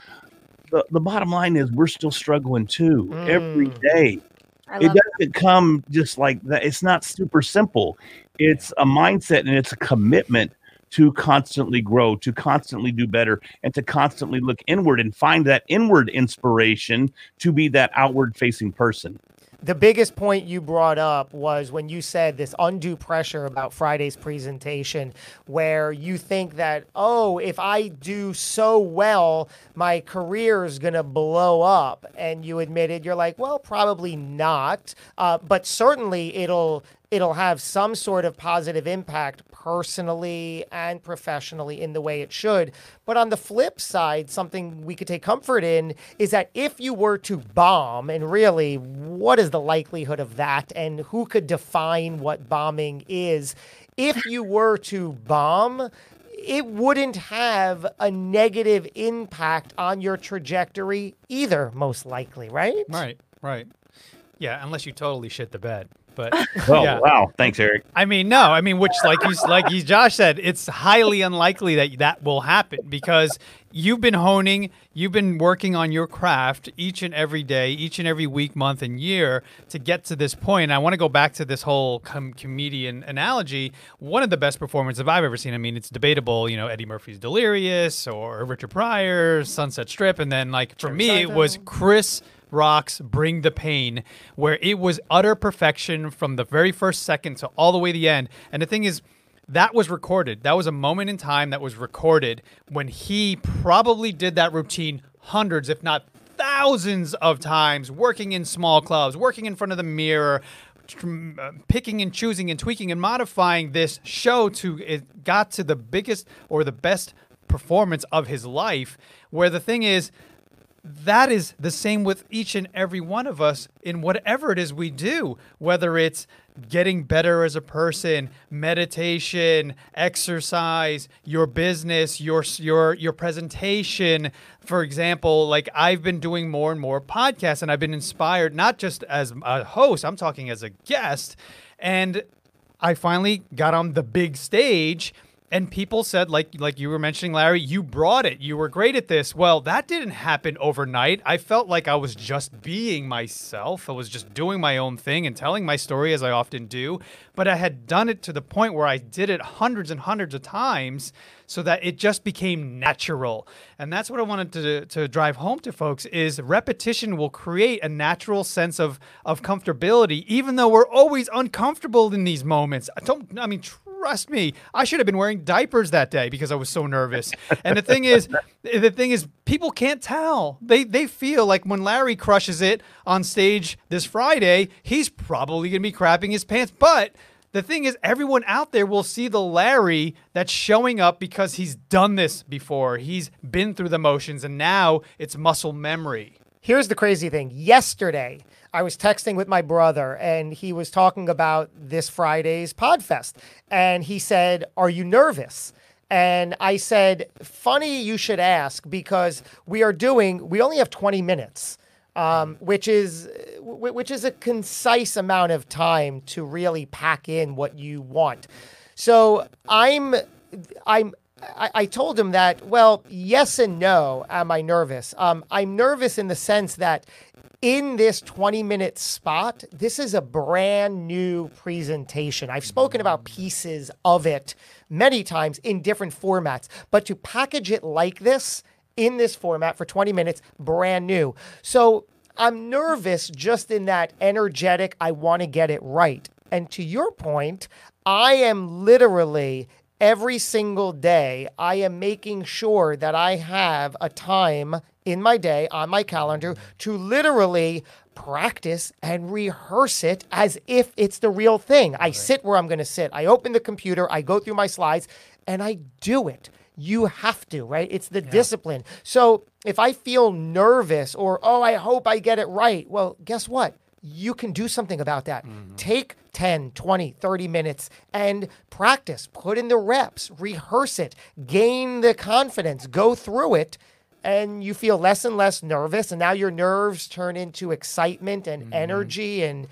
The, the bottom line is we're still struggling too every Mm. day I it doesn't come just like that. It's not super simple. It's a mindset and it's a commitment to constantly grow, to constantly do better, and to constantly look inward and find that inward inspiration to be that outward facing person. The biggest point you brought up was when you said this undue pressure about Friday's presentation, where you think that, oh, if I do so well, my career is going to blow up. And you admitted, you're like, well, probably not. Uh, but certainly it'll it'll have some sort of positive impact personally and professionally in the way it should. But on the flip side, something we could take comfort in is that if you were to bomb, and really, what is the likelihood of that, and who could define what bombing is? If you were to bomb, it wouldn't have a negative impact on your trajectory either, most likely, right? Right, right. Yeah, unless you totally shit the bed. But Oh yeah. wow! Thanks, Eric. I mean, no, I mean, which like you like you Josh said, it's highly unlikely that that will happen because you've been honing, you've been working on your craft each and every day, each and every week, month, and year to get to this point. I want to go back to this whole com- comedian analogy. One of the best performances I've ever seen. I mean, it's debatable. You know, Eddie Murphy's Delirious or Richard Pryor's Sunset Strip, and then like for me, it was Chris. Rock's Bring the Pain, where it was utter perfection from the very first second to all the way to the end. And the thing is, that was recorded. That was a moment in time that was recorded when he probably did that routine hundreds, if not thousands of times, working in small clubs, working in front of the mirror, uh, picking and choosing and tweaking and modifying this show to it got to the biggest or the best performance of his life. Where the thing is, that is the same with each and every one of us in whatever it is we do, whether it's getting better as a person, meditation, exercise, your business, your your your presentation. For example, like I've been doing more and more podcasts and I've been inspired not just as a host, I'm talking as a guest and I finally got on the big stage and people said like like you were mentioning Larry you brought it. You were great at this. Well that didn't happen overnight. I felt like I was just being myself. I was just doing my own thing and telling my story as I often do. But I had done it to the point where I did it hundreds and hundreds of times so that it just became natural and that's what I wanted to to drive home to folks is repetition will create a natural sense of of comfortability even though we're always uncomfortable in these moments I don't I mean trust me, I should have been wearing diapers that day because I was so nervous. And the thing is, the thing is, people can't tell. They they feel like when Larry crushes it on stage this Friday, he's probably gonna be crapping his pants. But the thing is, everyone out there will see the Larry that's showing up because he's done this before. He's been through the motions, and now it's muscle memory. Here's the crazy thing. Yesterday, I was texting with my brother and he was talking about this Friday's Podfest. And he said, Are you nervous? And I said, Funny you should ask because we are doing, we only have 20 minutes. Um, which is which is a concise amount of time to really pack in what you want. So I'm I'm I, I told him that, well, yes and no. Am I nervous? Um, I'm nervous in the sense that in this 20 minute spot, this is a brand new presentation. I've spoken about pieces of it many times in different formats, but to package it like this in this format for 20 minutes, brand new. So I'm nervous just in that energetic, I want to get it right. And to your point, I am literally every single day, I am making sure that I have a time in my day on my calendar to literally practice and rehearse it as if it's the real thing. I sit where I'm going to sit. I open the computer, I go through my slides, and I do it. You have to, right? It's the discipline. So if I feel nervous or, oh, I hope I get it right, well, guess what? you can do something about that. Mm-hmm. Take 10, 20, 30 minutes and practice, put in the reps, rehearse it, gain the confidence, go through it, and you feel less and less nervous. And now your nerves turn into excitement and mm-hmm. energy and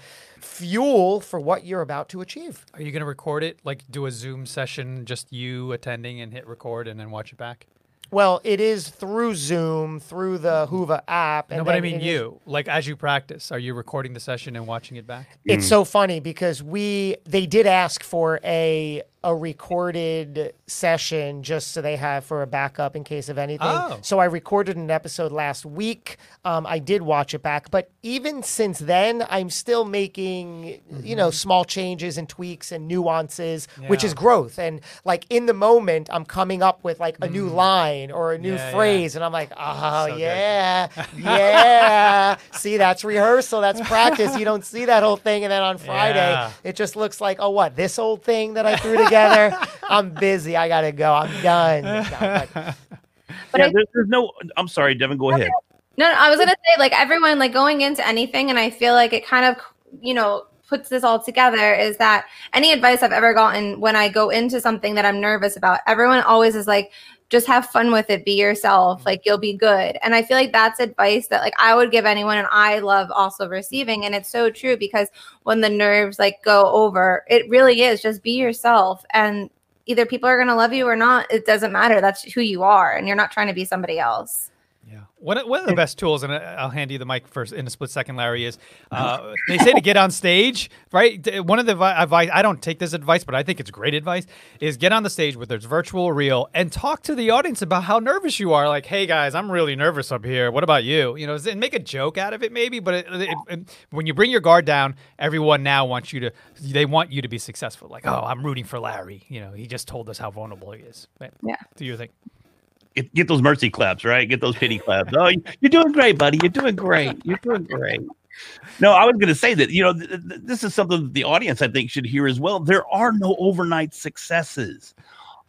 fuel for what you're about to achieve. Are you going to record it? Like do a Zoom session, just you attending and hit record and then watch it back? Well, it is through Zoom, through the Hoova app. No, and but I mean it is- you. Like as you practice, are you recording the session and watching it back? It's mm. so funny because we they did ask for a a recorded session just so they have for a backup in case of anything. Oh. So I recorded an episode last week. Um, I did watch it back, but even since then, I'm still making you know mm-hmm. small changes and tweaks and nuances, which is growth. And like in the moment, I'm coming up with like a new mm. line or a new Yeah, yeah. phrase, and I'm like, oh So yeah, yeah. see, that's rehearsal, that's practice. You don't see that whole thing, and then on Friday, Yeah. it just looks like, oh, what this old thing that I threw together. I'm busy. I gotta go. I'm done. No, but- But yeah, I- there- there's no. I'm sorry, Devin. Go ahead. No, no, I was gonna say like everyone like going into anything, and I feel like it kind of you know puts this all together is that any advice I've ever gotten when I go into something that I'm nervous about, everyone always is like, just have fun with it, be yourself, mm-hmm. like you'll be good. And I feel like that's advice that like I would give anyone, and I love also receiving, and it's so true because when the nerves like go over, it really is just be yourself and. Either people are going to love you or not. It doesn't matter. That's who you are, and you're not trying to be somebody else. One of, one of the best tools, and I- I'll hand you the mic first in a split second, Larry, is uh, they say to get on stage, right? One of the advice, I don't take this advice, but I think it's great advice, is get on the stage, whether it's virtual or real, and talk to the audience about how nervous you are. Like, hey guys, I'm really nervous up here. What about you? You know, and make a joke out of it maybe, but it, it, it- when you bring your guard down, everyone now wants you to, they want you to be successful. Like, oh, I'm rooting for Larry. You know, he just told us how vulnerable he is. Right? Yeah. Do you think? Get, get those mercy claps, right? Get those pity claps. Oh, you- you're doing great, buddy. You're doing great. You're doing great. No, I was going to say that, you know, th- th- this is something that the audience, I think, should hear as well. There are no overnight successes.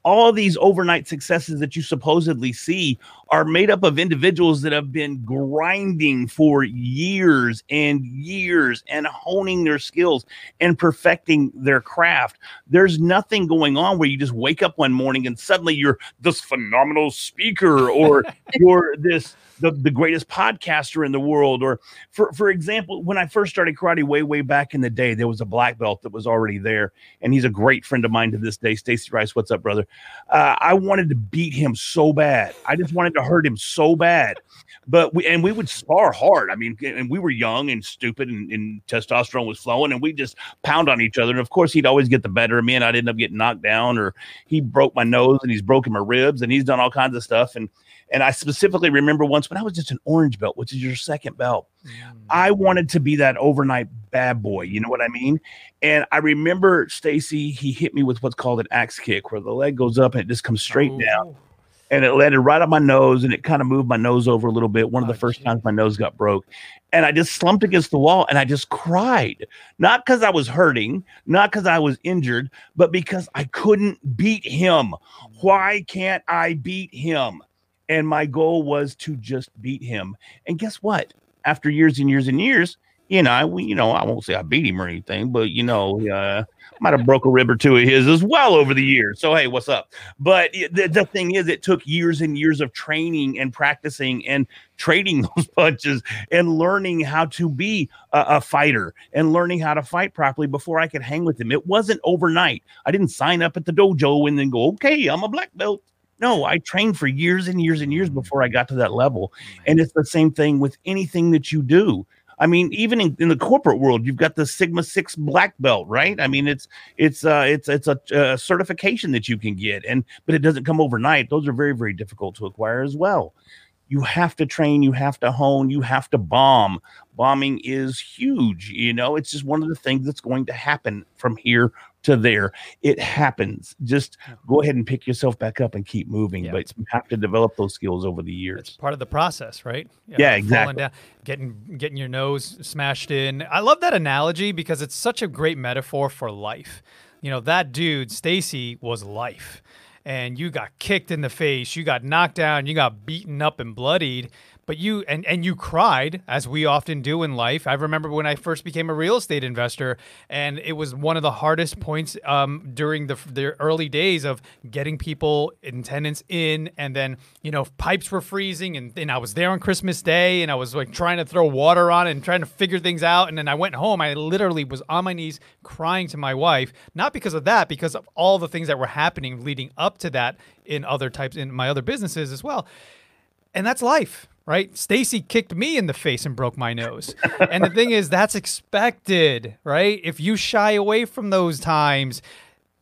All these overnight successes that you supposedly see are made up of individuals that have been grinding for years and years and honing their skills and perfecting their craft. There's nothing going on where you just wake up one morning and suddenly you're this phenomenal speaker or you're this the, the greatest podcaster in the world. Or for for example when i first started karate way way back in the day there was a black belt that was already there and he's a great friend of mine to this day. Stacy rice what's up brother? Uh, i wanted to beat him so bad. I just wanted to hurt him so bad but we and we would spar hard i mean and we were young and stupid and, and testosterone was flowing and we just pound on each other and of course he'd always get the better of me and i'd end up getting knocked down or he broke my nose and he's broken my ribs and he's done all kinds of stuff and and I specifically remember once when I was just an orange belt, which is your second belt. Mm. I wanted to be that overnight bad boy. You know what I mean? And I remember Stacy, he hit me with what's called an axe kick, where the leg goes up and it just comes straight Oh. down. And it landed right on my nose and it kind of moved my nose over a little bit. One of the Oh, first gee. times my nose got broke. And I just slumped against the wall and I just cried. Not because I was hurting, not because I was injured, but because I couldn't beat him. Why can't I beat him? And my goal was to just beat him. And guess what? After years and years and years, you know, I, you know, I won't say I beat him or anything, but you know, uh, might have broke a rib or two of his as well over the years. So hey, what's up? But the, the thing is, it took years and years of training and practicing and trading those punches and learning how to be a, a fighter and learning how to fight properly before I could hang with him. It wasn't overnight. I didn't sign up at the dojo and then go, okay, I'm a black belt. No, I trained for years and years and years mm. before I got to that level. And it's the same thing with anything that you do. I mean, even in, in the corporate world, you've got the Sigma Six black belt, right? I mean, it's it's uh, it's it's a, uh certification that you can get, and but it doesn't come overnight. Those are very very difficult to acquire as well. You have to train, you have to hone, you have to bomb. Bombing is huge. You know, it's just one of the things that's going to happen from here to there. It happens. Just go ahead and pick yourself back up and keep moving. Yeah. But you have to develop those skills over the years. It's part of the process, right? Yeah, falling exactly. Down, getting getting your nose smashed in. I love that analogy because it's such a great metaphor for life. You know, that dude, Stacy, was life. And you got kicked in the face, you got knocked down, you got beaten up and bloodied, but you and and you cried as we often do in life. I remember when I first became a real estate investor, and it was one of the hardest points um, during the the early days of getting people in tenants in, and then you know pipes were freezing, and, and I was there on Christmas Day, and I was like trying to throw water on it and trying to figure things out, and then I went home. I literally was on my knees crying to my wife, not because of that, because of all the things that were happening leading up to that in other types in my other businesses as well and that's life right stacy kicked me in the face and broke my nose and the thing is that's expected right if you shy away from those times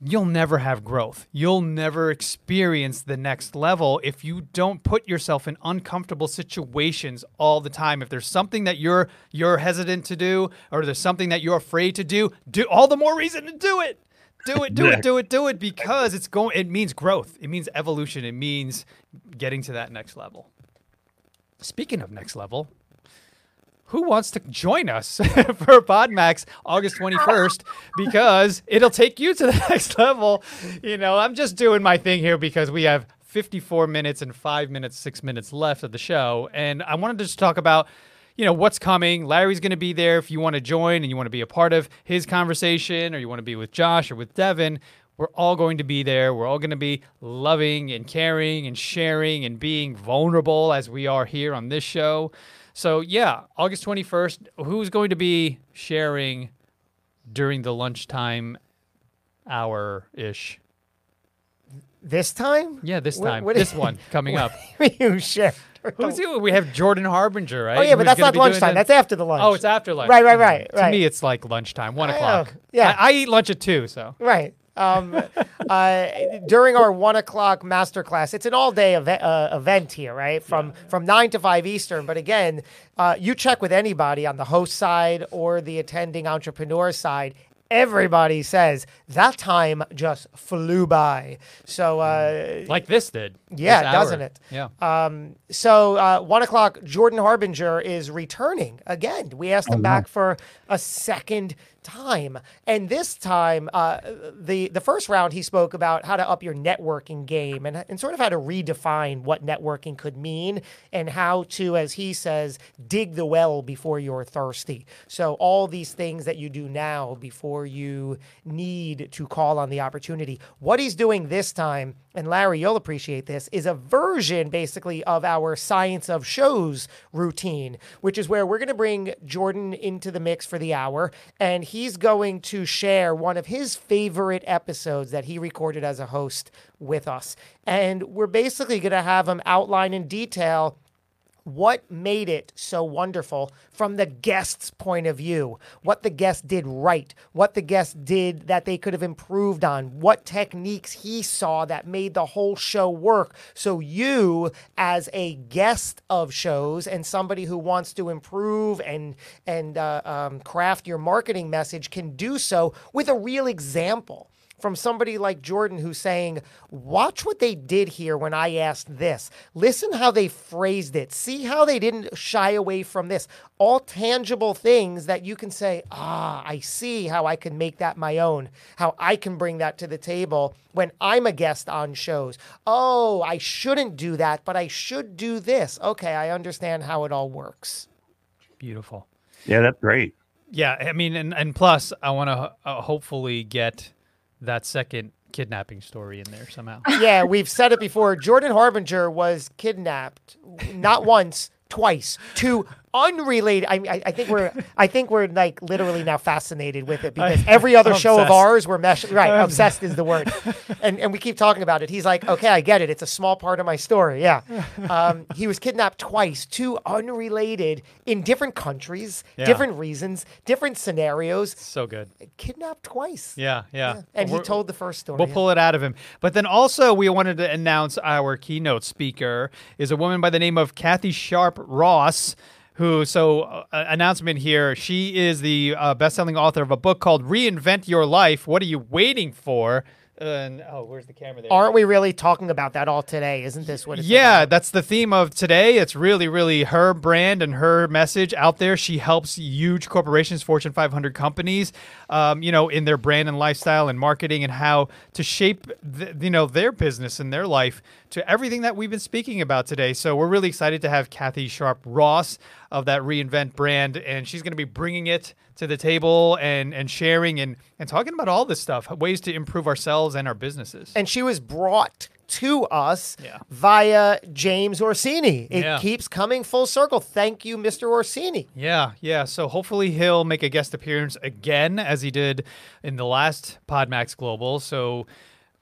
you'll never have growth. You'll never experience the next level if you don't put yourself in uncomfortable situations all the time. If there's something that you're you're hesitant to do or there's something that you're afraid to do, do all the more reason to do it. Do it, do it, do it, do it because it's going it means growth. It means evolution. It means getting to that next level. Speaking of next level, who wants to join us for PodMax August 21st because it'll take you to the next level. You know, I'm just doing my thing here because we have 54 minutes and five minutes, six minutes left of the show. And I wanted to just talk about, you know, what's coming. Larry's going to be there if you want to join and you want to be a part of his conversation or you want to be with Josh or with Devin. We're all going to be there. We're all going to be loving and caring and sharing and being vulnerable as we are here on this show. So, yeah, August 21st, who's going to be sharing during the lunchtime hour ish? This time? Yeah, this What- time. what- this one coming up. you. Who's the, we have Jordan Harbinger, right? Oh yeah, but that's not lunchtime. That's after the lunch. Oh, it's after lunch. Right, right, right, To right. me, it's like lunchtime, one o'clock. Yeah. I, I eat lunch at two, so. Right. Um, uh, during our one o'clock masterclass, it's an all-day event, uh, event here, right? From from nine to five Eastern. But again, uh, you check with anybody on the host side or the attending entrepreneur side. Everybody says that time just flew by. So uh, Like this did. Yeah, this doesn't it? Yeah. Um, so uh, one o'clock, Jordan Harbinger is returning again. We asked him back for a second time, and this time, uh, the the first round he spoke about how to up your networking game and and sort of how to redefine what networking could mean and how to, as he says, dig the well before you're thirsty. So all these things that you do now before you need to call on the opportunity. What he's doing this time, and Larry, you'll appreciate this, is a version basically of our science of shows routine, which is where we're going to bring Jordan into the mix for the hour, and he's going to share one of his favorite episodes that he recorded as a host with us. And we're basically going to have him outline in detail what made it so wonderful from the guest's point of view, what the guest did right, what the guest did that they could have improved on, what techniques he saw that made the whole show work. So, you, as a guest of shows and somebody who wants to improve and, and uh, um, craft your marketing message, can do so with a real example from somebody like Jordan who's saying, Watch what they did here when I asked this. Listen how they phrased it. See how they didn't shy away from this. All tangible things that you can say, Ah, I see how I can make that my own, how I can bring that to the table when I'm a guest on shows. Oh, I shouldn't do that, but I should do this. Okay, I understand how it all works. Beautiful. Yeah, that's great. Yeah, I mean, and, and plus, I want to uh, hopefully get that second kidnapping story in there somehow. yeah, we've said it before. Jordan Harbinger was kidnapped not once, twice. Two unrelated. I, I, I think we're I think we're like literally now fascinated with it because every other I'm show of ours we're mesh right. Obsessed is the word, and and we keep talking about it. He's like, okay, I get it. It's a small part of my story. Yeah, um, he was kidnapped twice, two unrelated in different countries, Yeah. different reasons, different scenarios. so good. Kidnapped twice. Yeah, yeah. And he told the first story. We'll yeah. pull it out of him. But then also, we wanted to announce our keynote speaker is a woman by the name of Kathy Sharp Ross. Who, so uh, announcement here. She is the uh, best selling author of a book called Reinvent Your Life. What are you waiting for? And oh, where's the camera there? Aren't we really talking about that all today? Isn't this what it's Yeah, about? that's the theme of today. It's really, really her brand and her message out there. She helps huge corporations, Fortune 500 companies, um, you know, in their brand and lifestyle and marketing and how to shape, th- you know, their business and their life to everything that we've been speaking about today. So we're really excited to have Kathy Sharp Ross of that Reinvent brand, and she's going to be bringing it to the table and and sharing and and talking about all this stuff, ways to improve ourselves and our businesses. and she was brought to us Yeah. via James Orsini. It Yeah. keeps coming full circle. Thank you, Mr. Orsini. Yeah, yeah. So hopefully he'll make a guest appearance again as he did in the last PodMax Global. So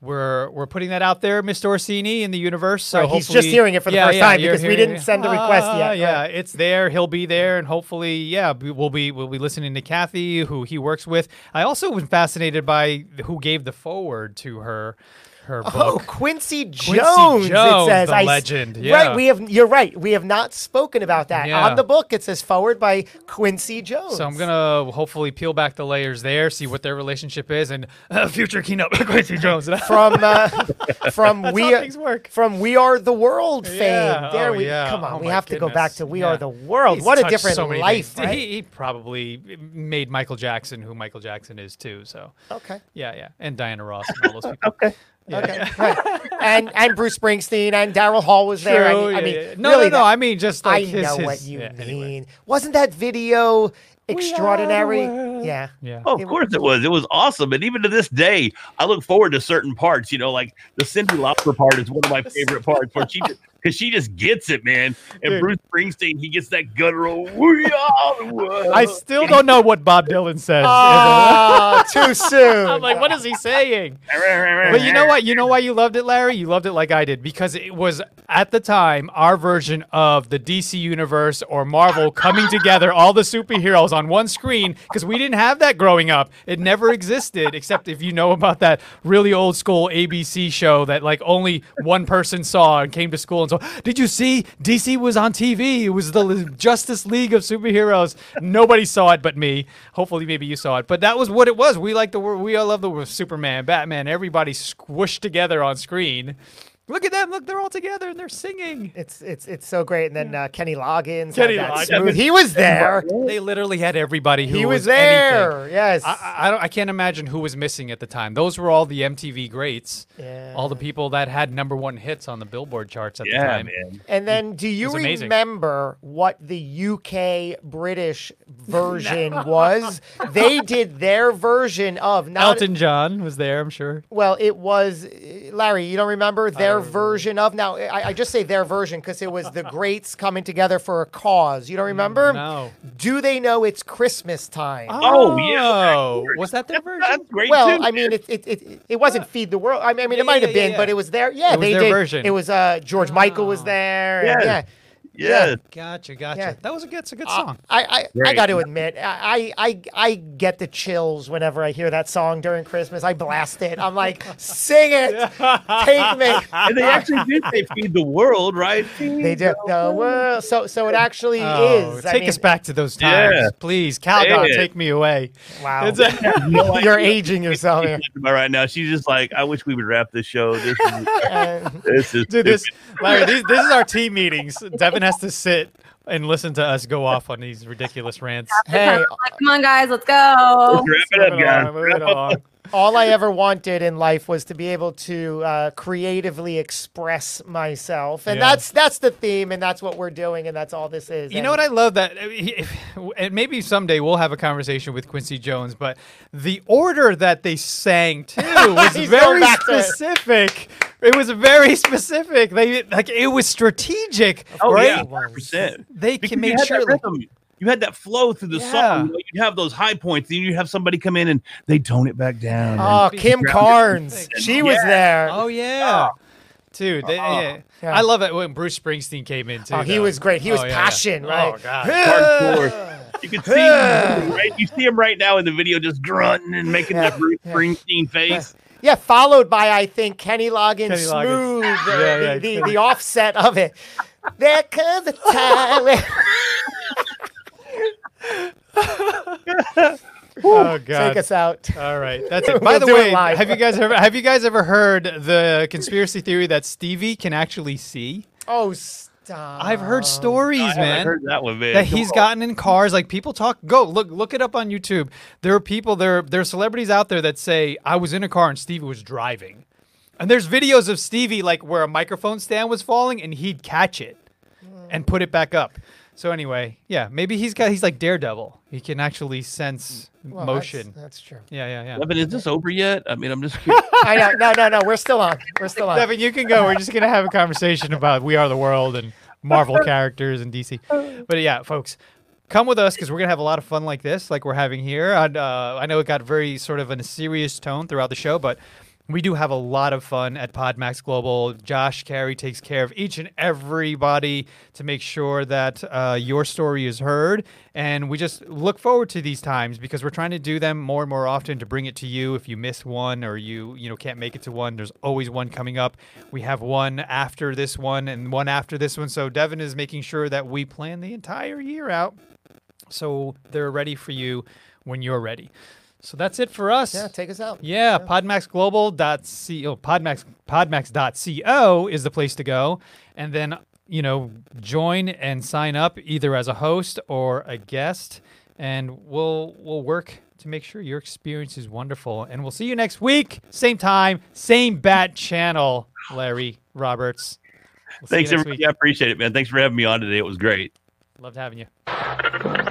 we're we're putting that out there, Mr. Orsini, in the universe. So Right, he's just hearing it for the Yeah, first yeah, time because we didn't it. send the request Ah, yet. Yeah, Right. it's there. He'll be there, and hopefully, yeah, we'll be we'll be listening to Kathy, who he works with. I also was fascinated by who gave the foreword to her her book. Oh, Quincy Jones! Jones, it says the I s- legend, Right, we have. You're right. We have not spoken about that Yeah. on the book. It says foreword by Quincy Jones. So I'm gonna hopefully peel back the layers there, see what their relationship is, and uh, future keynote Quincy Jones. from uh, from That's we are things work. from We Are the World fame. Yeah. There Oh, we yeah. come on. Oh, we my have to go back to We Yeah. Are the World. He's what a touched different so life, right? He, he probably made Michael Jackson who Michael Jackson is too. So okay. yeah, yeah, and Diana Ross and all those people. Okay. Yeah. Okay. right. And and Bruce Springsteen and Daryl Hall was there. I True, mean, I mean yeah. no, really, no, no. that- I mean, just like I his, know his- what you yeah, mean. anyway. Wasn't that video extraordinary? Yeah. Yeah. Oh, of course it was. It was awesome. And even to this day, I look forward to certain parts. You know, like the Cyndi Lauper part is one of my favorite parts where she because she just gets it, man. And Dude. Bruce Springsteen, he gets that guttural. We are. I still don't know what Bob Dylan says. Oh, too soon. I'm like, what is he saying? But you know what? You know why you loved it, Larry? You loved it like I did because it was at the time our version of the DC universe or Marvel coming together, all the superheroes on one screen. Because we didn't have that growing up; it never existed, except if you know about that really old school ABC show that like only one person saw and came to school and so. Did you see DC was on TV? It was the Justice League of superheroes. Nobody saw it but me. Hopefully, maybe you saw it. But that was what it was. We like the we all love the Superman, Batman, everybody squished together on screen. Look at them! Look, they're all together and they're singing. It's it's it's so great. And then uh, Kenny Loggins. Kenny that Loggins. smooth- He was there. They literally had everybody who He was anything. there. Yes. I, I, I don't. I can't imagine who was missing at the time. Those were all the MTV greats. Yeah. All the people that had number one hits on the Billboard charts at the Yeah, time. man. And then, do you remember what the UK British version was? They did their version of not Elton John was there, I'm sure. Well, it was uh, Larry. You don't remember their version of now? I, I just say their version because it was the greats coming together for a cause. You don't remember? No. Do they know it's Christmas time? Oh, yeah. Oh, was that their version? That's great. Well, too, I mean, it it, it, it wasn't Feed the World. I mean, I mean, Yeah, it might yeah, have been, yeah, but it was their yeah. It was they their did. version. It was uh, George Michael was there. Yeah. Yeah. yeah. Gotcha, gotcha. Yeah. That was a good, it's a good Uh, song. I I, I got to admit, I, I I get the chills whenever I hear that song during Christmas. I blast it. I'm like, sing it, take me. And they actually did They feed the world, right? They do. The world. So so it actually Oh, is. I take mean, us back to those times, Yeah. please. Calgon, take me away. Wow. It's a- No You're idea aging yourself what here. she's thinking about right now. She's just like, I wish we would wrap this show. This is, Uh, this is Dude, this. Larry, these, this is our team meetings. Devin has to sit and listen to us go off on these ridiculous rants. hey, Like, come on, guys, let's go. Wrap it up, guys. along, moving along. all I ever wanted in life was to be able to uh, creatively express myself, and Yeah. that's that's the theme, and that's what we're doing, and that's all this is. You know what I love that, and maybe someday we'll have a conversation with Quincy Jones, but the order that they sang too was very going to specific. It was very specific. They like it was strategic, Oh, right? yeah, 100%. They Because can make sure. like- rhythm. You had that flow through the Yeah. song. You, know, you have those high points, and you have somebody come in and they tone it back down. Oh, Kim ground. Carnes, she was there. Oh yeah. Dude, they, uh-huh. yeah. Yeah. I love it when Bruce Springsteen came in too. Oh, he though. was great. He was Oh, yeah, yeah. passion, right? Oh god. Hardcore. You can see him, right? You see him right now in the video, just grunting and making that Bruce Springsteen face. Yeah, followed by I think Kenny Loggins, Kenny Loggins. smooth, Yeah, yeah, the, the, the offset of it. There comes a time. Oh god. Take us out. All right, that's it. By We'll the way, have you guys ever have you guys ever heard the conspiracy theory that Stevie can actually see? Oh, stop. I've heard stories, I haven't man. heard that one, man. that Come he's on. gotten in cars like people talk go look look it up on youtube there are people there there are celebrities out there that say i was in a car and stevie was driving and there's videos of stevie like where a microphone stand was falling and he'd catch it and put it back up so anyway yeah maybe he's got he's like daredevil he can actually sense Well, motion That's, that's true. yeah yeah yeah Devin, is this over yet? I mean, I'm just curious. I know. No, no, no. We're still on. We're still on. Devin, you can go. We're just gonna have a conversation about We Are the World and Marvel characters and DC. But yeah, folks, come with us because we're gonna have a lot of fun like this, like we're having here. And uh, I know it got very sort of in a serious tone throughout the show, but we do have a lot of fun at PodMax Global. Josh Carey takes care of each and everybody to make sure that uh, your story is heard. And we just look forward to these times because we're trying to do them more and more often to bring it to you. If you miss one or you you know can't make it to one, there's always one coming up. We have one after this one and one after this one. So Devin is making sure that we plan the entire year out so they're ready for you when you're ready. So that's it for us. Yeah, take us out. Yeah, podmaxglobal.co, podmax, podmax.co is the place to go. And then, you know, join and sign up either as a host or a guest. And we'll we'll work to make sure your experience is wonderful. And we'll see you next week. Same time, same bat channel, Larry Roberts. We'll Thanks, everybody. week. I appreciate it, man. Thanks for having me on today. It was great. Loved having you. You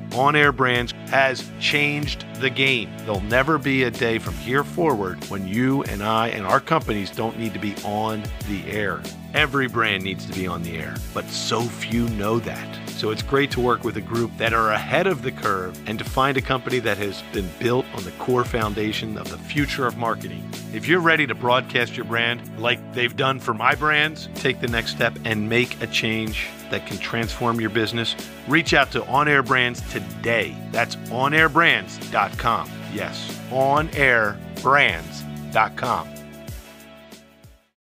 On Air Brands has changed the game. There'll never be a day from here forward when you and I and our companies don't need to be on the air. Every brand needs to be on the air, but so few know that. So it's great to work with a group that are ahead of the curve and to find a company that has been built on the core foundation of the future of marketing. If you're ready to broadcast your brand like they've done for my brands, take the next step and make a change that can transform your business. Reach out to On Air Brands today. That's onairbrands.com. Yes, onairbrands.com.